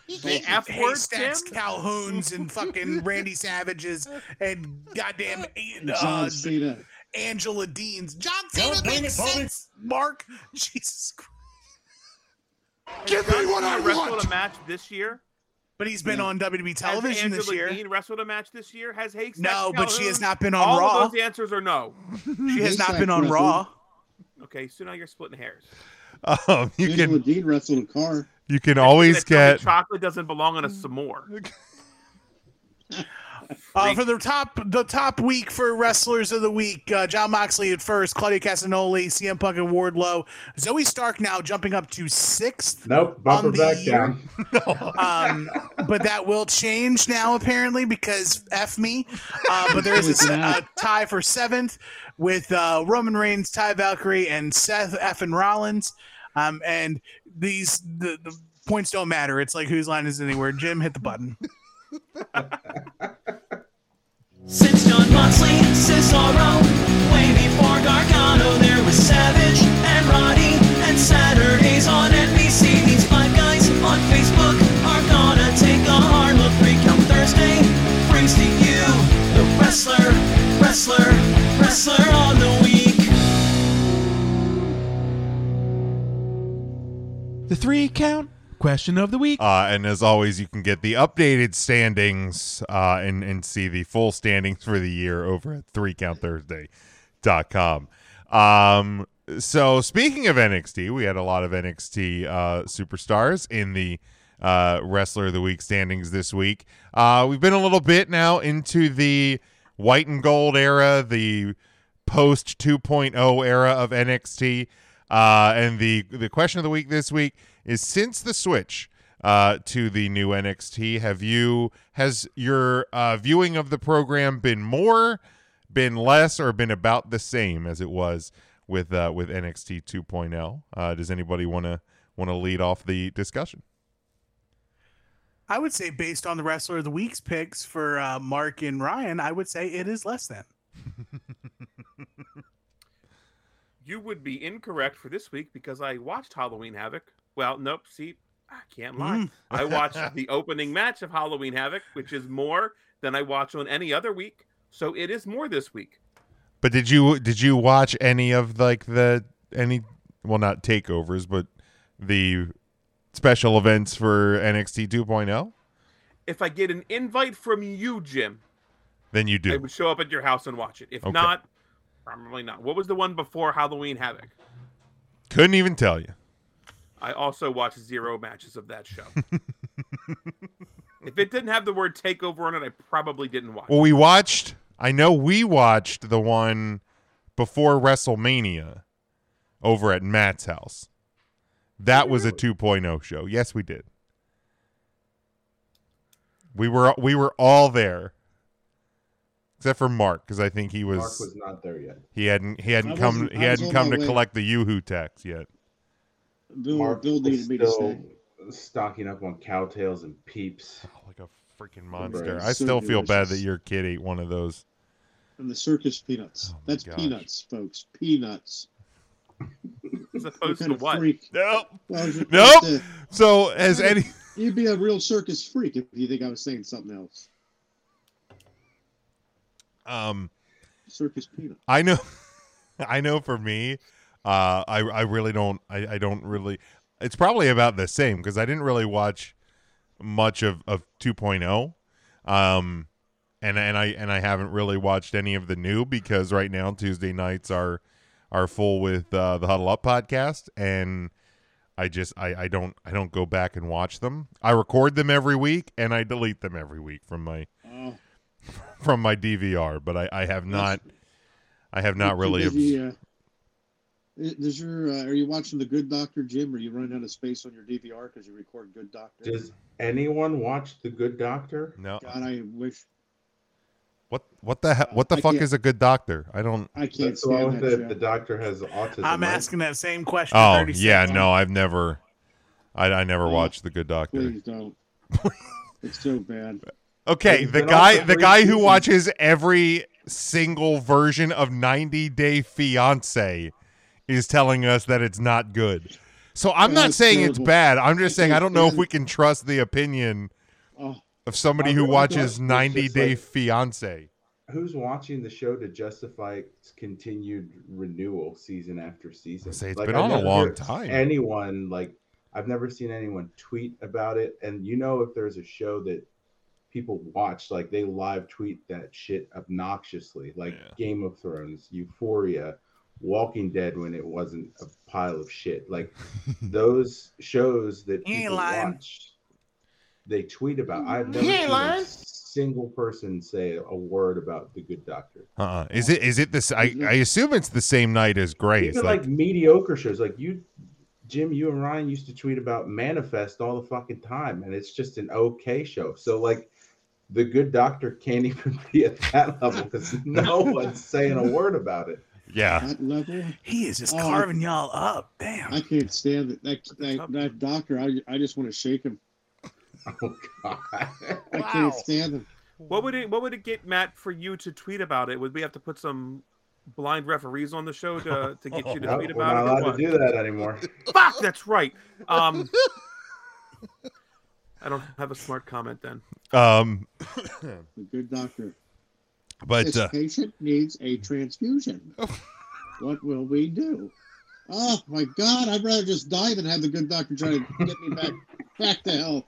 The F word, Tim? Calhouns, and fucking Randy Savages, and goddamn uh, John Cena. Angela Deans. John Cena Don't bring makes it, Bobby. sense. Mark, Jesus Christ. Give me what I wrestled a match this year. But he's been on WWE television has this Angela year. Dean wrestled a match this year. Has Hayes? No, but she has not been on All Raw. of those answers are no. She has not been on Raw. Okay, so now you're splitting hairs. Um, you Angela can Dean wrestled a car. you can always gonna tell me get. chocolate doesn't belong on a s'more. Uh, for the top, the top week for wrestlers of the week, uh, Jon Moxley at first, Claudio Castagnoli, CM Punk and Wardlow, Zoey Stark now jumping up to sixth. Nope, bump her on the back year. down. Um, but that will change now apparently because f me. Uh, but there is a, a tie for seventh with uh, Roman Reigns, Taya Valkyrie, and Seth F and Rollins. Um, and these the, the points don't matter. It's like whose line is anywhere. Jim, hit the button. Since Jon Moxley, Cesaro, way before Gargano, there was Savage and Roddy and Saturdays on NBC. These five guys on Facebook are gonna take a hard look. Recount Thursday brings to you the wrestler, wrestler, wrestler on the week. The three count question of the week. Uh, and as always, you can get the updated standings uh, and, and see the full standings for the year over at 3countthursday.com. Um, so, speaking of NXT, we had a lot of NXT uh, superstars in the uh, Wrestler of the Week standings this week. Uh, we've been a little bit now into the white and gold era, the post 2.0 era of NXT. Uh, and the the question of the week this week is since the switch uh, to the new NXT, have you has your uh, viewing of the program been more, been less, or been about the same as it was with uh, with NXT 2.0? Uh, does anybody want to want to lead off the discussion? I would say, based on the wrestler of the week's picks for uh, Mark and Ryan, I would say it is less than. You would be incorrect for this week because I watched Halloween Havoc. Well, nope. See, I can't lie. Mm. I watched the opening match of Halloween Havoc, which is more than I watch on any other week. So it is more this week. But did you did you watch any of like the any well not takeovers but the special events for NXT 2.0? If I get an invite from you, Jim, Then you do. I would show up at your house and watch it. If Okay. not, probably not. What was the one before Halloween Havoc? Couldn't even tell you. I also watched zero matches of that show. if it didn't have the word takeover on it, I probably didn't watch. Well, we watched. I know we watched the one before WrestleMania over at Matt's house. That was a 2.0 show. Yes, we did. We were we were all there, except for Mark, because I think he was, Mark was not there yet. he hadn't he hadn't I come wasn't- he I was hadn't on come my to way. collect the YooHoo tax yet. Bill, Mark Bill was needed me to still stay. stocking up on cowtails and peeps. like a freaking monster. Right. I So still feel bad that your kid ate one of those. And the circus peanuts. That's Oh gosh. peanuts, folks. Peanuts. As opposed kind to of what? freak? Nope. Well, Nope. uh, So has Kind any You'd be a real circus freak if you think I was saying something else. um Circus peanuts. I know, I know. For me, uh, I I really don't. I, I don't really. It's probably about the same because I didn't really watch much of of 2.0, um, and and I and I haven't really watched any of the new because right now Tuesday nights are are full with uh, the Huddle Up podcast, and I just I I don't I don't go back and watch them. I record them every week and I delete them every week from my Oh, from my DVR, but I I have not. I have not really. busy, uh, does your uh, are you watching the Good Doctor, Jim? Or you running out of space on your DVR because you record Good Doctor? Does anyone watch The Good Doctor? No. God, I wish What what the he- what the I fuck can't- is a good doctor? I don't. I can't That's stand with that the, show. the doctor has autism. I'm right? asking that same question. Oh 30 yeah, seconds. no, I've never. I I never Oh, watched the Good Doctor. Please don't. it's so bad. Okay, the guy the guy who watches every single version of 90 Day Fiance is telling us that it's not good. So I'm not saying it's bad. I'm just saying I don't know if we can trust the opinion Oh, of somebody who watches 90 Day Fiance. Who's watching the show to justify its continued renewal season after season? I Say it's Like, been I've on a long time. Anyone like I've never seen anyone tweet about it, and you know if there's a show that people watch, like they live tweet that shit obnoxiously, like Yeah. Game of Thrones, Euphoria, Walking Dead when it wasn't a pile of shit. Like those shows that He people watch, they tweet about. I've never He ain't seen lying. a single person say a word about the Good Doctor. Uh-uh. Is it is it this I, I assume it's the same night as Grace. Even Like, like, mediocre shows, like you, Jim, you and Ryan used to tweet about Manifest all the fucking time, and it's just an okay show. So like, the Good Doctor can't even be at that level because no one's saying a word about it. Yeah. that level. He is just Oh, carving y'all up. Damn. I can't stand it. That that, that doctor. I, I just want to shake him. Oh god. I can't stand him. What would it What would it get Matt for you to tweet about it? Would we have to put some blind referees on the show to to get you to No, tweet we're about not it? or allowed to do that anymore. Fuck, that's right. Um, I don't have a smart comment then. Um The good doctor. But this uh, patient needs a transfusion. what will we do? Oh my God! I'd rather just die than have the good doctor try to get me back back to health.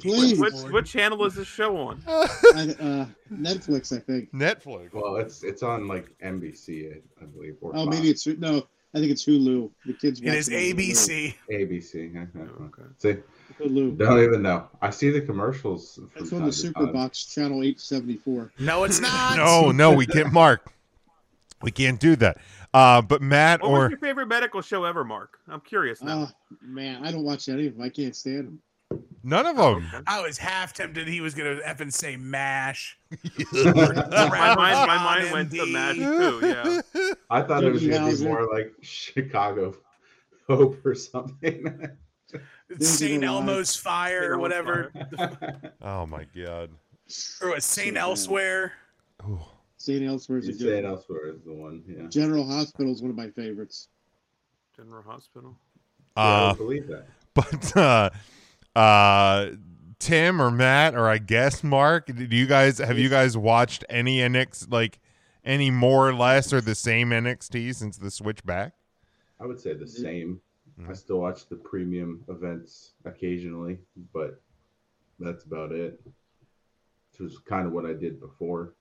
Please, What, what channel is this show on? I, uh, Netflix, I think. Netflix. Well, it's it's on like NBC, I, I believe. Or Oh, Fox. maybe it's no. I think it's Hulu. The kids. It is watch is on Hulu. ABC. ABC. yeah, yeah. Oh, okay. See, Hulu. don't even know. I see the commercials. from That's on the to Super. Box channel eight seventy four. No, it's not. No, no, we can't. Mark, we can't do that. Uh, but Matt What was or your favorite medical show ever, Mark? I'm curious now. Oh man, I don't watch any of them. I can't stand them. none of them. I was half tempted he was gonna effing say mash. my mind, my mind went to MD. Mash too. Yeah. I thought it was gonna be more like Chicago Hope or something. St. Alive. Elmo's Fire or whatever, Oh my god. or a Saint So, yeah. Elsewhere. St. Elsewhere's a you say it good. elsewhere is the one. Yeah. General Hospital is one of my favorites. General Hospital. Yeah, I Uh, don't believe that. but uh, uh, Tim or Matt or I guess Mark, do you guys have you guys watched any NX like any more or less or the same NXT since the switch back? I would say the same. Mm. I still watch the premium events occasionally, but that's about it. Which was kind of what I did before.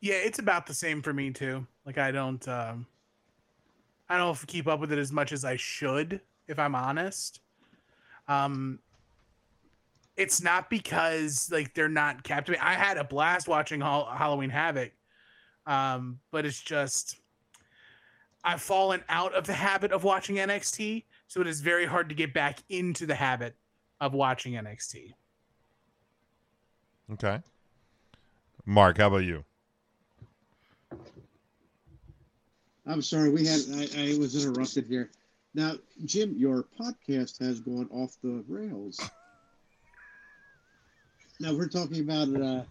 Yeah, it's about the same for me too. Like I don't um I don't keep up with it as much as I should, if I'm honest. Um it's not because like they're not captivating. I had a blast watching Hall- Halloween Havoc. Um, but it's just I've fallen out of the habit of watching NXT, so it is very hard to get back into the habit of watching NXT. Okay. Mark, how about you? I'm sorry, we had I, I was interrupted here. Now, Jim, your podcast has gone off the rails. Now we're talking about uh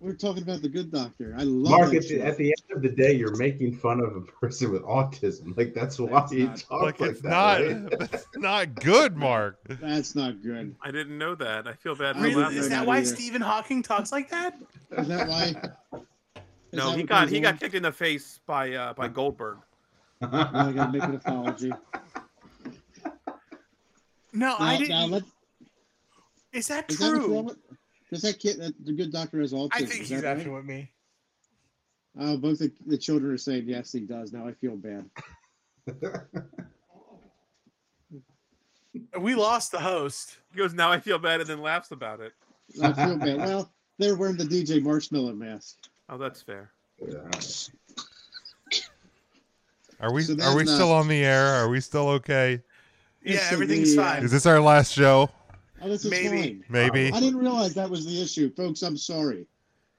we're talking about the good doctor. I love Mark, that at the, at the end of the day, you're making fun of a person with autism. Like that's why That's you not- talk Like like, it's that. not right? that's not good, Mark. That's not good. I didn't know that. I feel bad. for Really? Is that why either. Stephen Hawking talks like that? Is that why? Is No, that he got he on? got kicked in the face by uh, by Goldberg. I gotta make an apology. No, Now, I didn't. let, Is that is that true? wrong with? Does that kid, that the good doctor has autism? I think is he's that right? effing with me. Uh, both the, the children are saying yes, he does. Now I feel bad. We lost the host. He goes, "Now I feel bad," and then laughs about it. I feel bad. Well, they're wearing the DJ Marshmallow mask. Oh, that's fair. Yeah. Are we So are we then, uh, still on the air? Are we still okay? Yeah, Listen, everything's the, fine. Is this our last show? Oh, this is Maybe. fine. Maybe. I didn't realize that was the issue, folks. I'm sorry.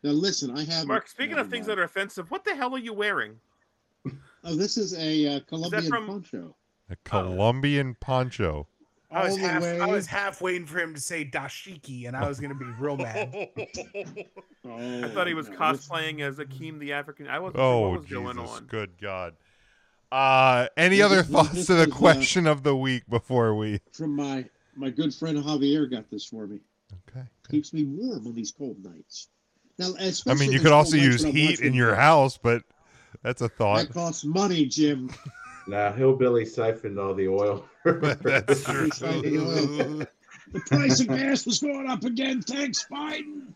Now listen, I have. Mark, speaking of things mind. that are offensive, what the hell are you wearing? Oh, this is a uh, Colombian from- poncho. A Colombian poncho. I was half. I was half waiting for him to say dashiki, and I was gonna be real mad. Oh, I thought he was no, this- cosplaying as Akeem the African. I wasn't sure Oh, what was going Jesus. on. Good God. Uh, any other thoughts to the is, uh, question of the week before we? From my my good friend Javier got this for me. Okay. Keeps me warm on these cold nights. Now, I mean, you could also use heat in your house, but that's a thought. That costs money, Jim. Now hillbilly siphoned all the oil. That's true. The price of gas was going up again. Thanks, Biden.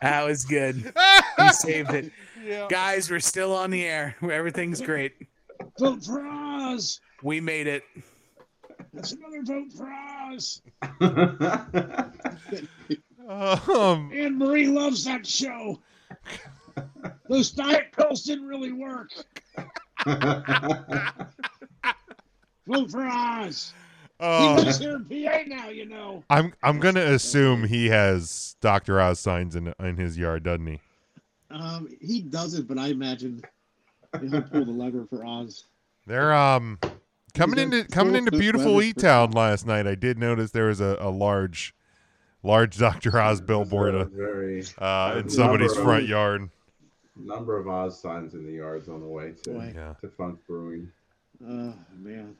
That was good. He saved it. Guys, we're still on the air. Everything's great. Vote for Oz. We made it. That's another vote for Oz. Um, Anne Marie loves that show. Those diet pills didn't really work. Vote for Oz. He uh, lives here in PA now, you know. I'm I'm gonna assume he has Doctor Oz signs in in his yard, doesn't he? Um, he doesn't, but I imagine he'll pull the lever for Oz. They're um coming got into coming into beautiful leather E Town last night. I did notice there was a, a large large Doctor Oz billboard uh, very uh, in Number somebody's of- front yard. number of Oz signs in the yards on the way to, Boy. Yeah. to Funk Brewing. Oh man.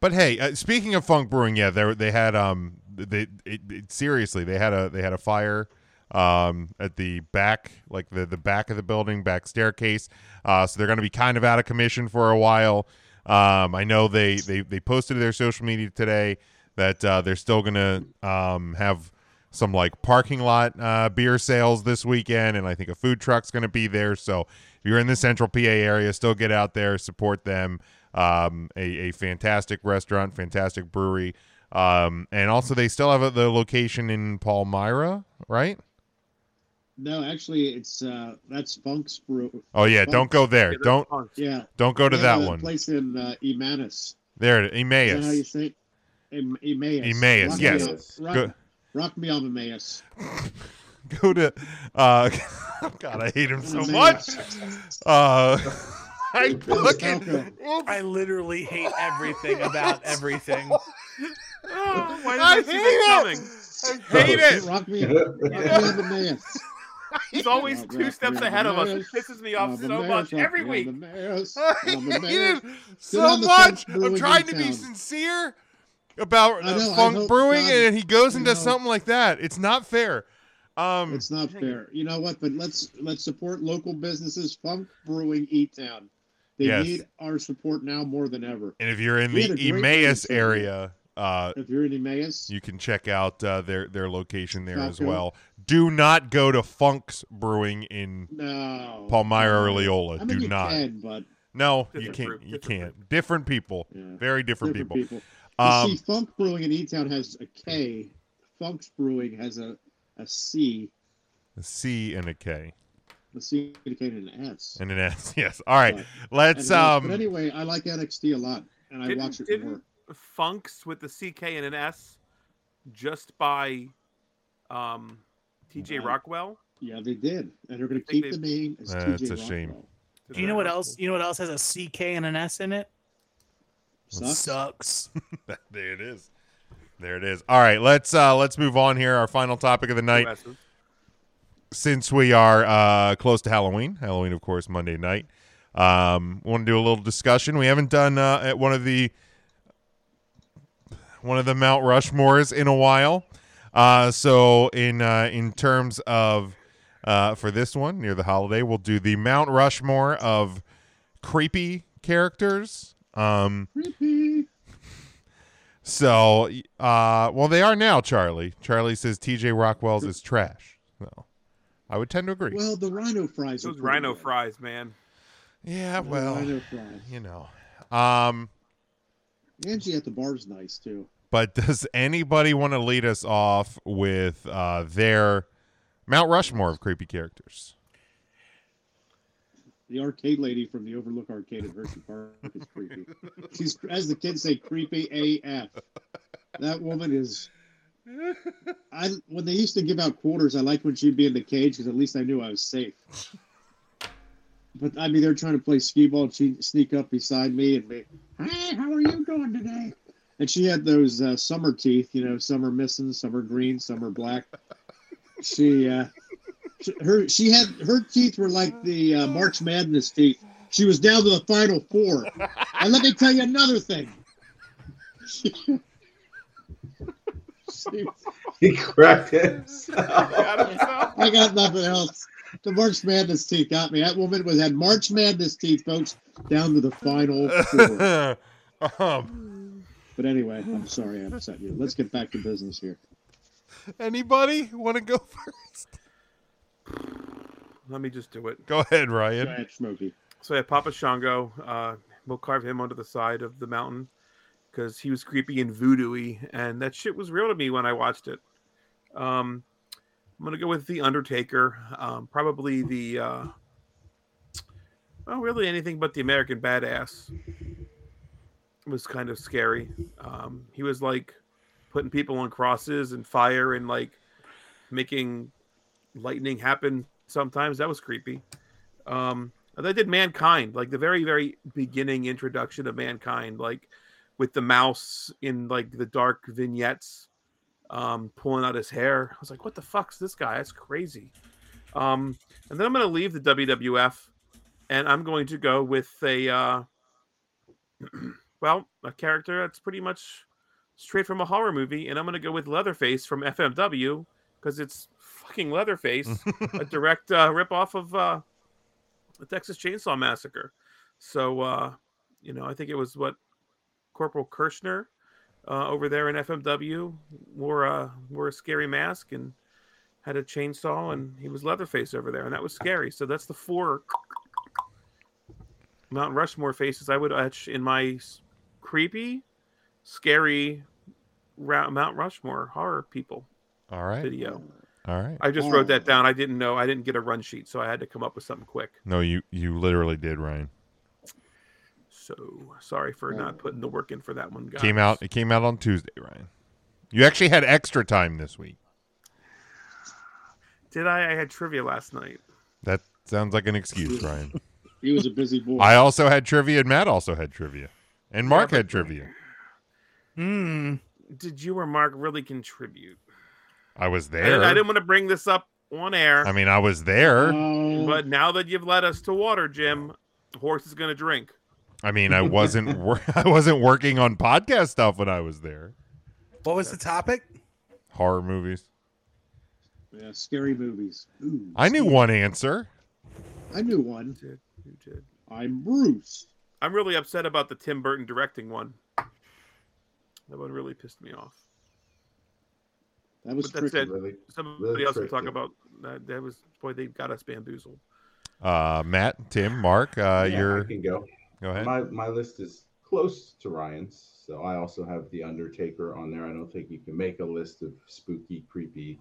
But hey, uh, speaking of Funk Brewing, yeah, they they had um they it, it, seriously they had a they had a fire um, at the back, like the the back of the building, back staircase. Uh, so they're going to be kind of out of commission for a while. Um, I know they they they posted to their social media today that uh, they're still going to um, have some like parking lot uh, beer sales this weekend, and I think a food truck's going to be there. So if you're in the Central PA area, still get out there, support them. Um, a, a fantastic restaurant, fantastic brewery, um, and also they still have a, the location in Palmyra, right? No, actually, it's uh, that's Funk's Brew. Oh yeah, Funk- don't go there. Don't Yeah. don't go to that a one. Place in uh, Emmaus. There, Is that how you say it? Em- Emmaus. Emmaus, Rock yes. Me up, rock, Good. rock me on Emmaus. Go to. Uh, God, I hate him so much. Uh, I fucking. I literally hate everything about everything. Oh, why I did I see that hate coming? I hate it. Rock me, rock me on Emmaus. He's always Rock two me steps on ahead of us. It pisses me off so much every week. Emmaus, I on hate Emmaus. it Sit so much. I'm trying to be town. sincere about uh, know, I funk brewing, God- and he goes into know. something like that. It's not fair. Um, It's not fair. You know what? But let's let's support local businesses. Funk Brewing, E Town. They Yes. need our support now more than ever. and if you're in We the had Emmaus area, uh, If you're in Emmaus, you can check out uh, their their location there as well. Do not go to Funk's Brewing in no. Palmyra or no. Leola. I mean, Do you not. can, but No, you can't. group, you different can't. Different people. Yeah. Very different, different people. people. You Um, see, Funk Brewing in E Town has a K. Funk's Brewing has a a C. a C and a K The C indicated an S. and an S. Yes. All right. But- Let's And, um. but anyway, I like NXT a lot, and I watch it didn't. Funks with the CK and an S just by um, TJ Wow. Rockwell? Yeah, they did, and they're going to keep they- the name as That's TJ a shame. Do you know what else? You know what else has a CK and an S in it? Sucks. Sucks. there it is. There it is. All right. Let's uh let's move on here. Our final topic of the night. Since we are uh, close to Halloween, Halloween, of course, Monday night, um, want to do a little discussion. We haven't done uh, at one of the one of the Mount Rushmores in a while. Uh, so in uh, in terms of uh, for this one near the holiday, we'll do the Mount Rushmore of creepy characters. Um, Creepy. so, uh, well, they are now. Charlie. Charlie says T.J. Rockwell's is trash. So, I would tend to agree. Well, the Rhino fries. Those rhino good. fries, man. Yeah, well, Rhino fries. you know. Um, Angie at the bar's nice too. But does anybody want to lead us off with uh, their Mount Rushmore of creepy characters? The arcade lady from the Overlook Arcade at Hershey Park is creepy. She's, as the kids say, creepy AF. That woman is. I when they used to give out quarters, I liked when she'd be in the cage because at least I knew I was safe. But I mean, they're trying to play skee ball. And she'd sneak up beside me and be, "Hey, how are you doing today?" And she had those uh, summer teeth. You know, some are missing, some are green, some are black. She, uh, she- her, she had her teeth were like the uh, March Madness teeth. She was down to the final four. And let me tell you another thing. She, she- He cracked it. I got nothing else. The March Madness teeth got me. That woman was had March Madness teeth, folks, down to the final four. um, But anyway, I'm sorry I upset you. Let's get back to business here. anybody want to go first? Let me just do it. Go ahead, Ryan. Go ahead, Smokey. So yeah, Papa Shango. Uh, we'll carve him onto the side of the mountain because he was creepy and voodoo-y, and that shit was real to me when I watched it. Um, I'm gonna go with the Undertaker. Um, probably the uh, well, really anything but the American Badass was kind of scary. Um, he was like putting people on crosses and fire and like making lightning happen. Sometimes that was creepy. Um, they did Mankind, like the very, very beginning introduction of Mankind, like with the mouse in like the dark vignettes, um, pulling out his hair. I was like, what the fuck's this guy? That's crazy. Um, and then I'm going to leave the WWF and I'm going to go with a, uh, well, a character that's pretty much straight from a horror movie. And I'm going to go with Leatherface from FMW because it's fucking Leatherface, a direct uh, rip off of uh, the Texas Chainsaw Massacre. So, uh, you know, I think it was what Corporal Kirchner uh, over there in FMW wore a wore a scary mask and had a chainsaw, and he was Leatherface over there, and that was scary. So that's the four Mount Rushmore faces I would etch in my creepy, scary Ra- Mount Rushmore horror people All right. video. All right. I just wrote that oh. down. I didn't know. I didn't get a run sheet, so I had to come up with something quick. No, you you literally did, Ryan. So sorry for oh. not putting the work in for that one, guys. Came out. It came out on Tuesday, Ryan. You actually had extra time this week. Did I? I had trivia last night. That sounds like an excuse, Ryan. He was a busy boy. I also had trivia, and Matt also had trivia, and Mark but- had trivia. Hmm. Did you or Mark really contribute? I was there. I didn't want to bring this up on air. I mean, I was there. but now that you've led us to water, Jim, horse is going to drink. I mean, I wasn't. Wor- I wasn't working on podcast stuff when I was there. What was the topic? Horror movies. Yeah, scary movies. Ooh, I knew one answer. I knew one. You did. I'm Bruce. I'm really upset about the Tim Burton directing one. That one really pissed me off. That was But that's tricky. it. Really- Somebody really else can talk about that. That was boy, they got us bamboozled. Uh, Matt, Tim, Mark, uh, Yeah, you're. I can go. Go ahead. My my list is close to Ryan's, so I also have the Undertaker on there. I don't think you can make a list of spooky, creepy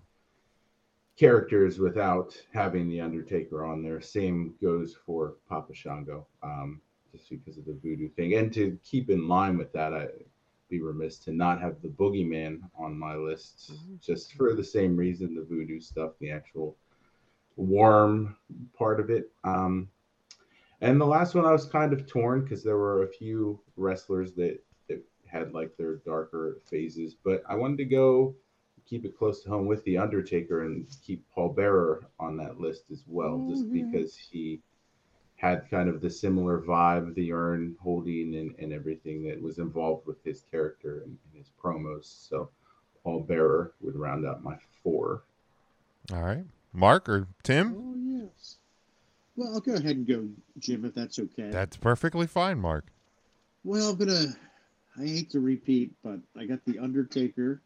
characters without having the Undertaker on there. Same goes for Papa Shango, um, just because of the voodoo thing. And to keep in line with that, I'd be remiss to not have the Boogeyman on my list, just for the same reason the voodoo stuff, the actual worm part of it. Um, and the last one I was kind of torn because there were a few wrestlers that, that had like their darker phases, but I wanted to go keep it close to home with the Undertaker and keep Paul Bearer on that list as well, just because he had kind of the similar vibe, the urn holding and, and everything that was involved with his character and, and his promos. So Paul Bearer would round out my four. All right, Mark or Tim. Oh yes. Well, I'll go ahead and go, Jim, if that's okay. That's perfectly fine, Mark. Well, I'm gonna. I hate to repeat, but I got the Undertaker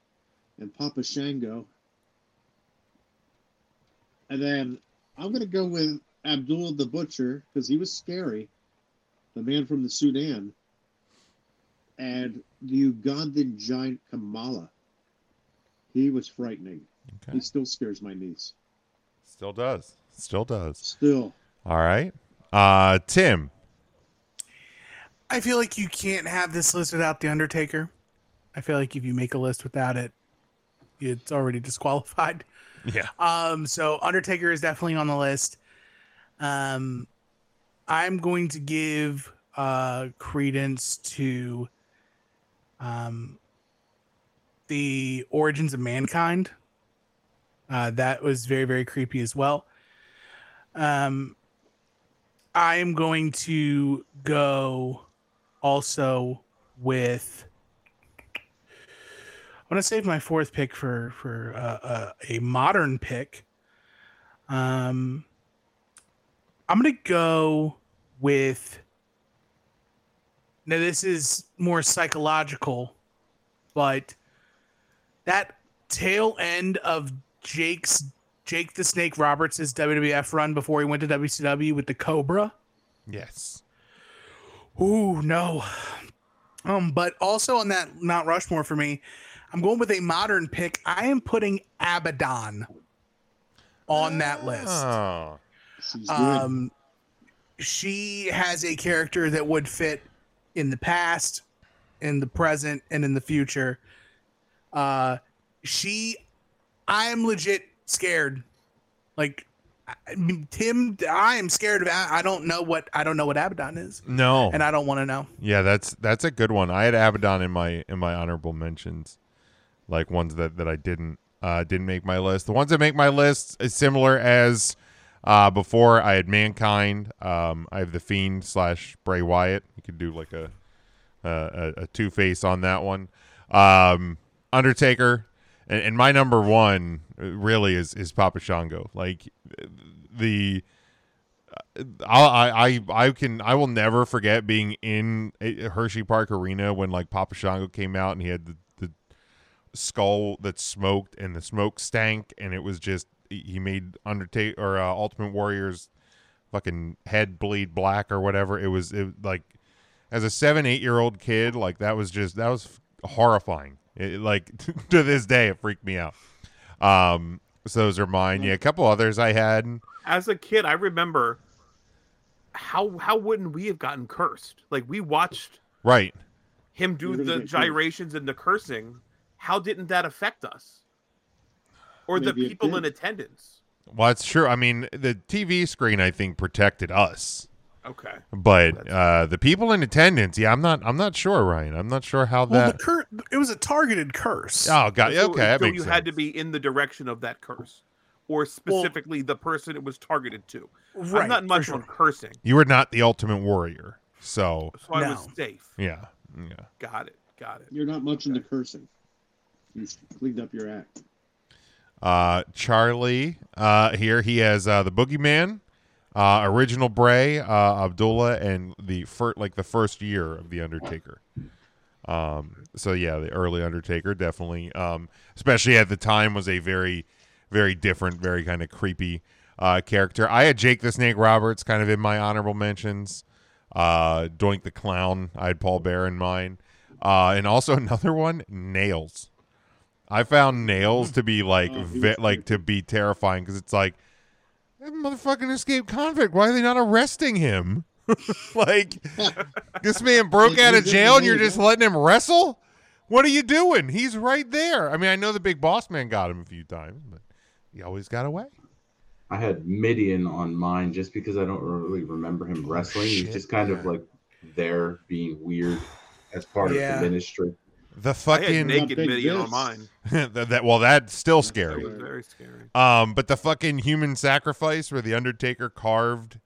and Papa Shango, and then I'm gonna go with Abdul the Butcher because he was scary, the man from the Sudan, and the Ugandan giant Kamala. He was frightening. Okay. He still scares my niece. Still does. Still does. Still. All right. Uh, Tim. I feel like you can't have this list without the Undertaker. I feel like if you make a list without it, it's already disqualified. Yeah. Um, so Undertaker is definitely on the list. Um, I'm going to give uh credence to um the origins of mankind. Uh, that was very very creepy as well. Um, I am going to go also with. I'm gonna save my fourth pick for for uh, uh, a modern pick. Um, I'm gonna go with. Now this is more psychological, but that tail end of Jake's Jake the Snake Roberts' WWF run before he went to WCW with the Cobra. Yes. Ooh, no. Um, but also on that Mount Rushmore for me, I'm going with a modern pick. I am putting Abaddon on that list. Oh. She's good. Um, she has a character that would fit in the past, in the present, and in the future. Uh, she, I am legit scared. Like I- I mean, Tim, I am scared of. I I don't know what I don't know what Abaddon is, No. and I don't want to know. Yeah, that's that's a good one. I had Abaddon in my in my honorable mentions, like ones that that I didn't uh didn't make my list. The ones that make my list is similar as uh before. I had Mankind. Um, I have the Fiend slash Bray Wyatt. You could do like a a, a, two face on that one. Um, Undertaker, and, and my number one uh, really is is Papa Shango. Like the I I I can I will never forget being in Hershey Park Arena when like Papa Shango came out and he had the, the skull that smoked and the smoke stank and it was just he he made Undertaker or uh, Ultimate Warriors fucking head bleed black or whatever. It was it like as a seven eight year old kid like that was just that was horrifying. It, like to this day it freaked me out. Um, so those are mine. Yeah, a couple others I had. As a kid, I remember how how wouldn't we have gotten cursed? Like we watched Right. him do the gyrations and the cursing. How didn't that affect us? Or the Maybe it people in attendance? Well, it's true. I mean, the TV screen I think protected us, Okay. but uh, the people in attendance, yeah, I'm not. I'm not sure, Ryan. I'm not sure how Well, that. the cur- it was a targeted curse. oh God. So- Okay, that so makes you sense. had to be in the direction of that curse, or specifically the person it was targeted to. Right, I'm not much sure. on cursing, You were not the Ultimate Warrior, so so I No. was safe. yeah, yeah. Got it. Got it. You're not much into cursing. You cleaned up your act. Uh, Charlie, uh, here he has uh, the Boogeyman, uh, original Bray, uh, Abdullah, and the fir- like the first year of the Undertaker. Um, so yeah, the early Undertaker definitely, um, especially at the time, was a very, very different, very kind of creepy uh, character. I had Jake the Snake Roberts kind of in my honorable mentions. Uh, Doink the Clown, I had Paul Bearer in mine, uh, and also another one, Nails. I found Nails to be like, Oh, ve- like to be terrifying because it's like, that motherfucking escaped convict. Why are they not arresting him? like, this man broke out of jail and you're just letting him wrestle? What are you doing? He's right there. I mean, I know the big boss man got him a few times, but he always got away. I had Mideon on mine just because I don't really remember him oh, wrestling. shit, He's just kind of like there being weird as part Yeah. of the ministry. The I had fucking naked big video on mine. that, that- well, that's still That scary. was very scary. Um, but the fucking human sacrifice where the Undertaker carved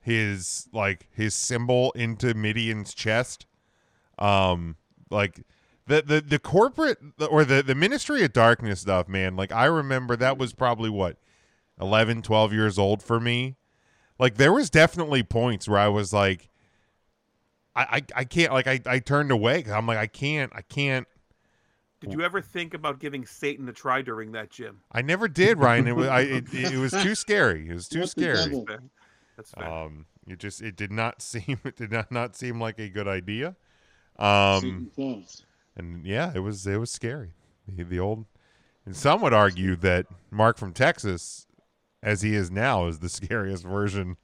his like his symbol into Mideon's chest. Um, like the the the corporate or the the Ministry of Darkness stuff, man. Like I remember that was probably what 11, 12 years old for me. Like there was definitely points where I was like, I I, I can't like I I turned away. 'cause I'm like I can't I can't. Did you ever think about giving Satan a try during that Jim? I never did, Ryan. It was I it, it was too scary. It was too What the scary. Fair. That's fair. Um, it just it did not seem it did not, not seem like a good idea. Um, and yeah, it was it was scary. The, the old, and some would argue that Mark from Texas, as he is now, is the scariest version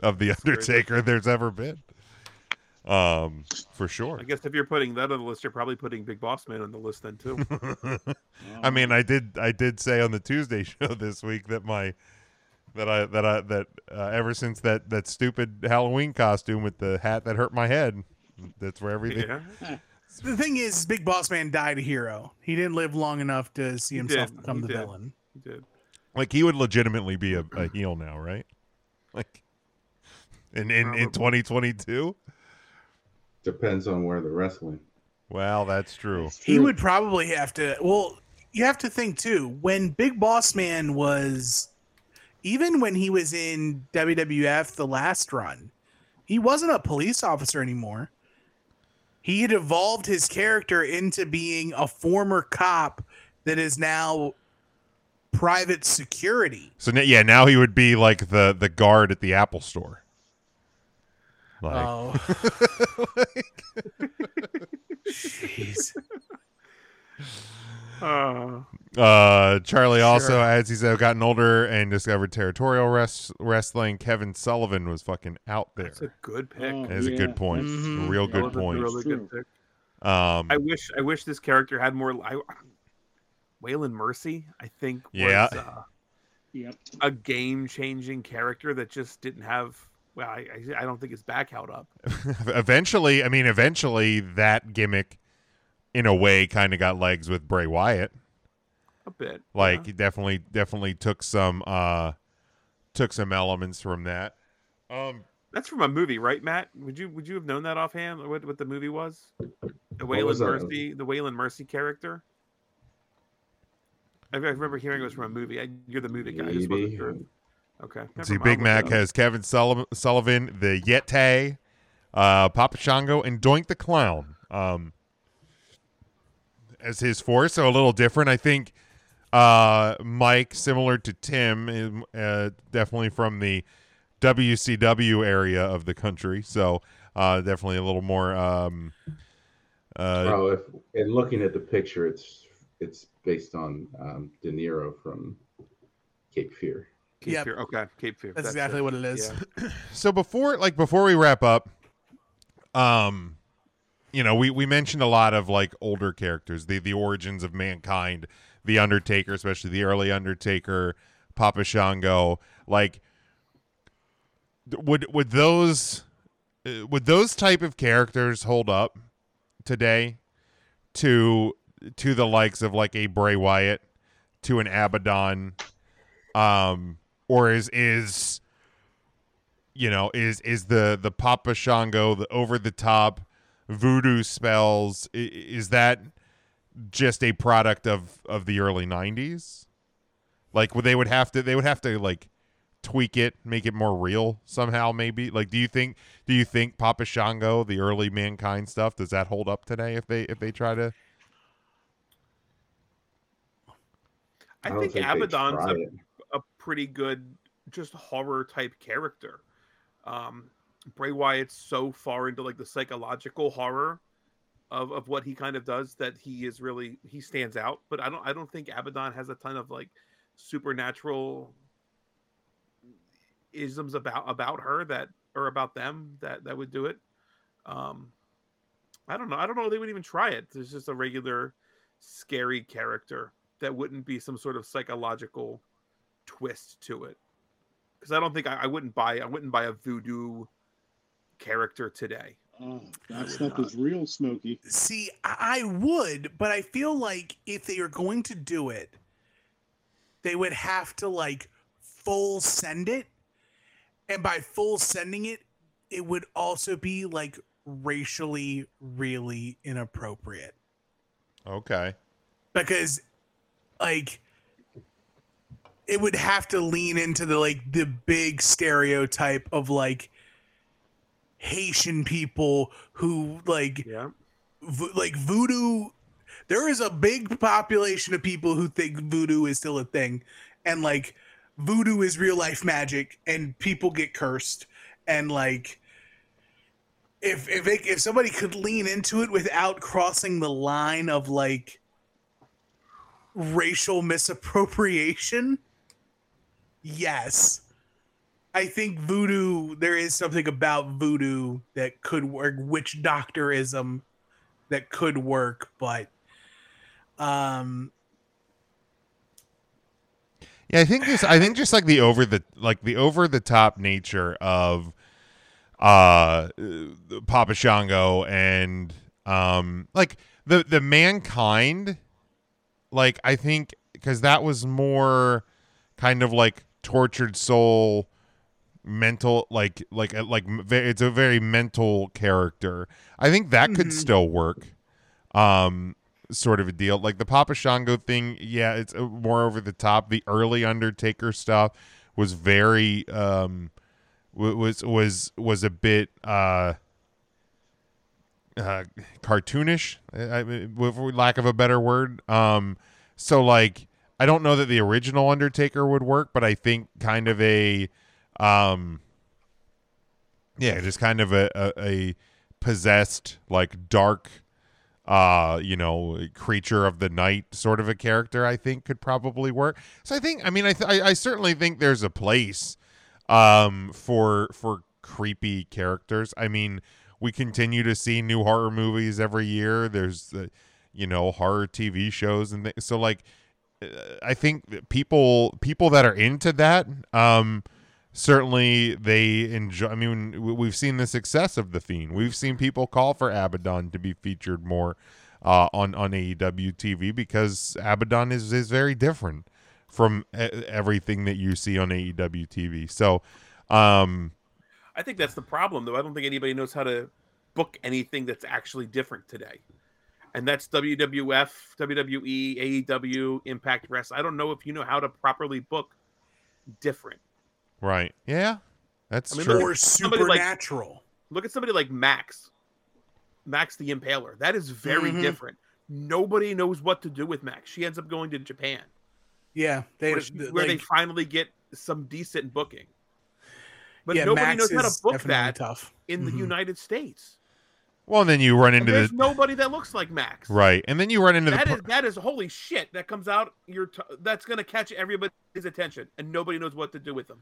of the Undertaker there's ever been. Um, for sure. I guess if you're putting that on the list, you're probably putting Big Boss Man on the list then too. I mean, I did I did say on the Tuesday show this week that my that I that I that uh, ever since that that stupid Halloween costume with the hat that hurt my head, that's where everything. yeah. The thing is, Big Boss Man died a hero. He didn't live long enough to see himself did. become He the did. villain. He did. Like he would legitimately be a, a heel now, right? Like in in, in 2022. Depends on where the wrestling. Well, that's true. He would probably have to. Well, you have to think too. When Big Boss Man was, even when he was in WWF the last run, he wasn't a police officer anymore. He had evolved his character into being a former cop that is now private security. So yeah, now he would be like the the guard at the Apple store. Like, Oh, jeez. Uh, Uh, Charlie also, as he's uh, gotten older and discovered territorial res- wrestling, Kevin Sullivan was fucking out there. that's a good pick. Oh, That is a good point. Mhm. A real good was a point. really good pick. Um, I wish I wish this character had more. I, Waylon Mercy, I think, was Yeah. uh, Yep. a game changing character that just didn't have. Well, I, I I don't think his back held up. eventually, I mean, eventually that gimmick, in a way, kind of got legs with Bray Wyatt. A bit. Like, yeah. he definitely, definitely took some, uh, took some elements from that. Um, that's from a movie, right, Matt? Would you would you have known that offhand? What what the movie was? The What Waylon? Mercy, the Waylon Mercy character. I remember hearing it was from a movie. I, you're the movie guy. I just wasn't sure. Okay. never See, Big Mac it has Kevin Sullivan, Sullivan the Yeti, uh, Papa Shango, and Doink the Clown um, as his four. So a little different. I think uh, Mike, similar to Tim, uh, definitely from the WCW area of the country. So uh, definitely a little more. Um, uh, oh, if and looking at the picture, it's it's based on um, De Niro from Cape Fear. Cape Yep. Fear. Okay, Cape Fear. That's exactly what it is. Yeah. so before like before we wrap up um you know we we mentioned a lot of like older characters the the origins of mankind the undertaker especially the early undertaker papa shango like would would those uh, would those type of characters hold up today to to the likes of like a Bray Wyatt to an Abaddon um or is is you know is is the the Papa Shango the over the top voodoo spells is that just a product of of the early 90s like would they would have to they would have to like tweak it make it more real somehow maybe like do you think do you think Papa Shango the early mankind stuff does that hold up today if they if they try to I, I think, think Abaddon's try a, it. a pretty good, just horror type character. Um, Bray Wyatt's so far into like the psychological horror of, of what he kind of does that he is really he stands out. But I don't I don't think Abaddon has a ton of like supernatural isms about about her that or about them that that would do it. Um, I don't know. I don't know they would even try it. There's just a regular scary character that wouldn't be some sort of psychological twist to it. Because I don't think I, I wouldn't buy I wouldn't buy a voodoo character today. Oh, that stuff is real smoky. See, I I would, but I feel like if they are going to do it, they would have to like full send it. And by full sending it, it would also be like racially really inappropriate. okay Because like it would have to lean into the like the big stereotype of like Haitian people who like yeah. vo- like voodoo there is a big population of people who think voodoo is still a thing and like voodoo is real life magic and people get cursed and like if if it, if somebody could lean into it without crossing the line of like racial misappropriation yes I think voodoo. There is something about voodoo that could work, witch doctorism that could work, but um, Yeah, I think just I think just like the over the like the over the top nature of uh Papa Shango and um like the the mankind like I think cuz that was more kind of like tortured soul mental like like like it's a very mental character. I think that could Mhm. still work. Um sort of a deal. Like the Papa Shango thing, yeah, it's uh, more over the top. The early Undertaker stuff was very um was was was a bit uh uh cartoonish I, I- with lack of a better word um so like i don't know that the original undertaker would work but i think kind of a um yeah just kind of a a, a possessed like dark uh you know creature of the night sort of a character i think could probably work. So i think i mean i th- I, I certainly think there's a place um for for creepy characters. I mean we continue to see new horror movies every year. There's the you know horror tv shows and th- so like i think people people that are into that um certainly they enjoy i mean we- we've seen the success of the fiend we've seen people call for abaddon to be featured more uh, on on aew tv because abaddon is is very different from everything that you see on aew tv so um I think that's the problem, though. I don't think anybody knows how to book anything that's actually different today. And that's WWF, WWE, AEW, Impact Wrestling. I don't know if you know how to properly book different. Right. Yeah. That's I mean, true. look Or at somebody like- supernatural. Look at somebody like Max, Max the Impaler. That is very Mhm. different. Nobody knows what to do with Max. She ends up going to Japan, yeah, they where, she- where they finally get some decent booking. But Yeah, nobody Max knows how to book that tough. in the Mhm. United States. Well, and then you run into there's the nobody that looks like Max. right, and then you run into the That pro- is that is holy shit that comes out. You're t- that's gonna catch everybody's attention, and nobody knows what to do with them.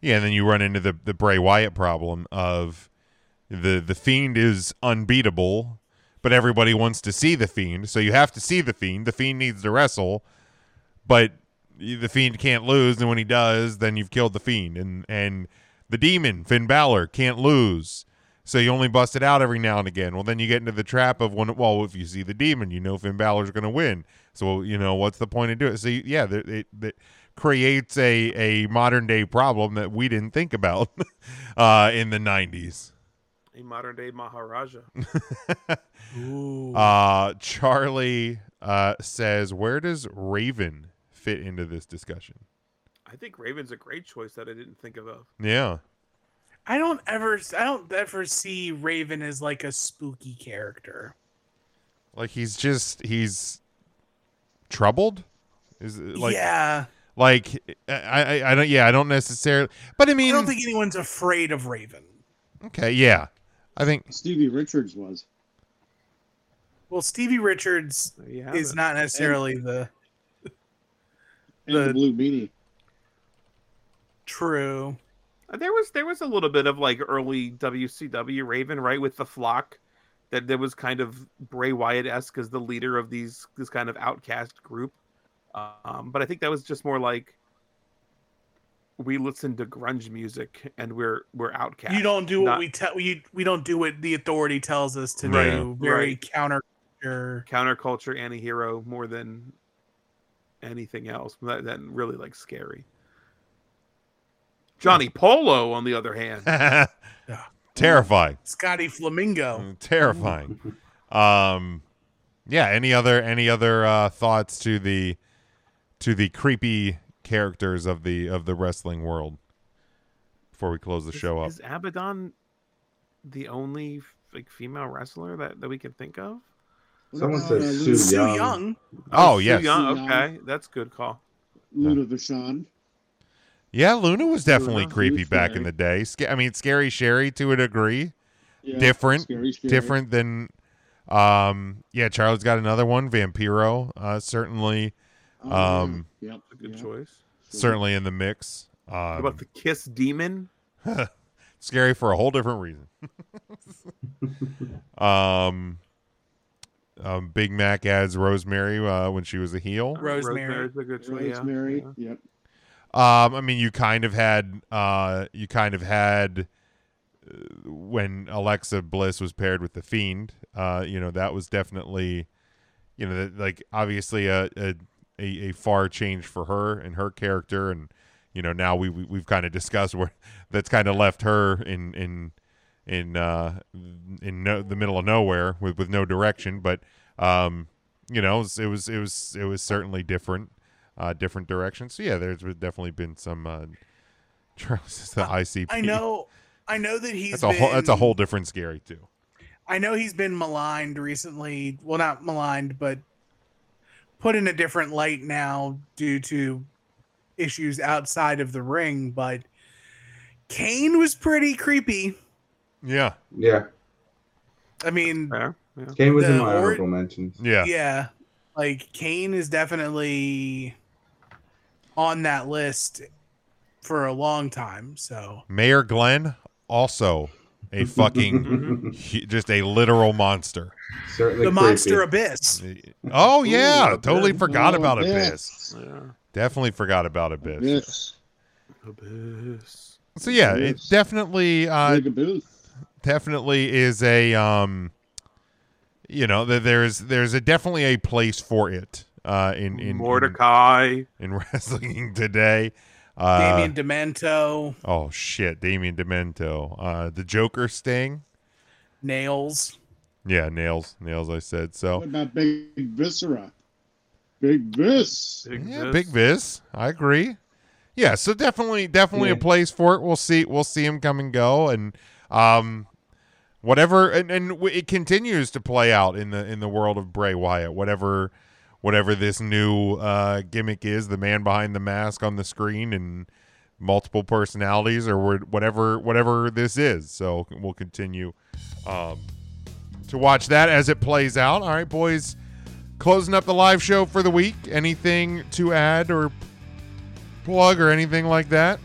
Yeah, and then you run into the the Bray Wyatt problem of the the Fiend is unbeatable, but everybody wants to see the Fiend, so you have to see the Fiend. The Fiend needs to wrestle, but the Fiend can't lose, and when he does, then you've killed the Fiend. And and the Demon Finn Balor can't lose, so you only bust it out every now and again. Well, then you get into the trap of when well, if you see the Demon, you know Finn Balor's going to win. So you know what's the point of doing it? So yeah, there- it, it creates a a modern day problem that we didn't think about uh, in the '90s. A modern day Maharaja. Ooh. Uh, Charlie uh, says, "Where does Raven fit into this discussion?" I think Raven's a great choice that I didn't think of. Yeah, I don't ever, I don't ever see Raven as like a spooky character. like he's just he's troubled. Is like yeah, like I, I I don't yeah I don't necessarily, but I mean I don't think anyone's afraid of Raven. okay yeah I think Stevie Richards was. Well, Stevie Richards Yeah, is not necessarily the And the, The- Blue Meanie. true. Uh, There was there was a little bit of like early WCW Raven right with the flock that there was kind of Bray Wyatt esque as the leader of these this kind of outcast group. Um, but I think that was just more like we listen to grunge music and we're we're outcast. You don't do what not we tell you. We don't do what the authority tells us to Right. do. Very Right. counter. counterculture anti-hero more than anything else. That, that really like scary. Johnny Polo, on the other hand, terrifying. Scotty Flamingo. terrifying. Um, yeah. Any other any other uh, thoughts to the to the creepy characters of the of the wrestling world before we close the show up? is Abaddon the only like female wrestler that, that we can think of? Someone What said about, uh, Sue, Su Yung. Young. Oh, Sue yes. Young, Su Yung. okay, that's a good call. Luna Vachon. Yeah, Luna was definitely Luna, creepy Luna's back in the day. Sca- I mean, scary Sherri to a degree. Yeah, different, scary, scary. different than. Um, yeah, Charlie's got another one. Vampiro, uh, certainly, Oh, yeah. um, Yep, That's a good yep. choice. certainly in the mix. What Um, about the Kiss Demon? scary for a whole different reason. um, um, Big Mac adds Rosemary uh, when she was a heel. Rosemary. Rosemary's a good choice. yeah. Rosemary. Yeah. Yep. Um, I mean, you kind of had, uh, you kind of had uh, when Alexa Bliss was paired with the Fiend. Uh, you know, that was definitely, you know, like obviously a, a a a far change for her and her character, and you know, now we, we we've kind of discussed where that's kind of left her in in in uh in no, the middle of nowhere with with no direction, but um, you know, it was it was it was, it was certainly different uh, different directions. So yeah, there's definitely been some. Uh, Charles, the ICP. I know. I know that he's. That's a whole. That's a whole different scary too. I know he's been maligned recently. Well, not maligned, but put in a different light now due to issues outside of the ring. But Kane was pretty creepy. Yeah. Yeah. I mean, Fair, yeah. Kane was in my or- honorable mentions. Yeah. yeah, like Kane is definitely on that list for a long time. So Mayor Glenn also a fucking just a literal monster. Certainly the creepy. monster abyss. Oh yeah, Ooh, totally Abyss. forgot Oh, about Abyss. Abyss. Yeah. Definitely forgot about Abyss. Yes. Abyss. So yeah, it definitely uh Big definitely is a um you know, th- there's there's a definitely a place for it uh in in Mordecai. in, in wrestling today. Uh Damien Demento, Oh shit, Damien Demento. Uh the Joker Sting. Nails. Yeah, nails, nails. I said so. What about Big Viscera? Big Vis. Yeah, Big Vis. I agree. Yeah, so definitely, definitely a place for it. We'll see. We'll see him come and go, and um, whatever. And, and it continues to play out in the in the world of Bray Wyatt. Whatever, whatever this new uh, gimmick is, the man behind the mask on the screen and multiple personalities, or whatever, whatever this is. So we'll continue um, to watch that as it plays out. All right, boys closing up the live show for the week. Anything to add or plug or anything like that?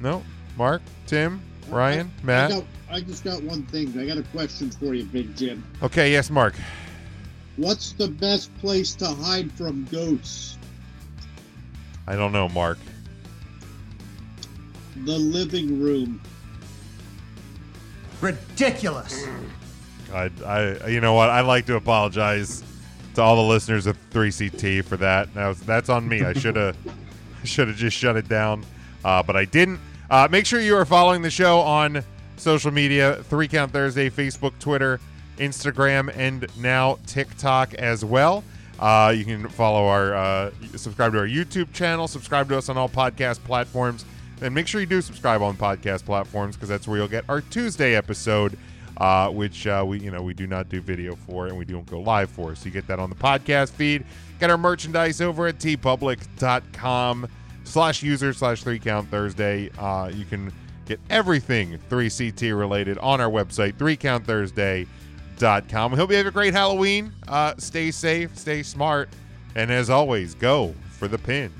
No. Mark, Tim, Ryan, I Matt. got, I just got one thing. I got a question for you, Big Jim. Okay, yes, Mark. What's the best place to hide from ghosts? I don't know, Mark. The living room. Ridiculous. I, I, you know what? I'd like to apologize to all the listeners of 3CT for that. That was, that's on me. I should have, should have just shut it down, uh, but I didn't. Uh, make sure you are following the show on social media: Three Count Thursday, Facebook, Twitter, Instagram, and now TikTok as well. Uh, you can follow our, uh, subscribe to our YouTube channel, subscribe to us on all podcast platforms, and make sure you do subscribe on podcast platforms because that's where you'll get our Tuesday episode, uh, which uh, we, you know, we do not do video for and we don't go live for. So you get that on the podcast feed. Get our merchandise over at teepublic.com slash user slash three count Thursday. Uh, you can get everything 3CT related on our website, 3countthursday.com. We hope you have a great Halloween. Uh, stay safe, stay smart, and as always, go for the pin.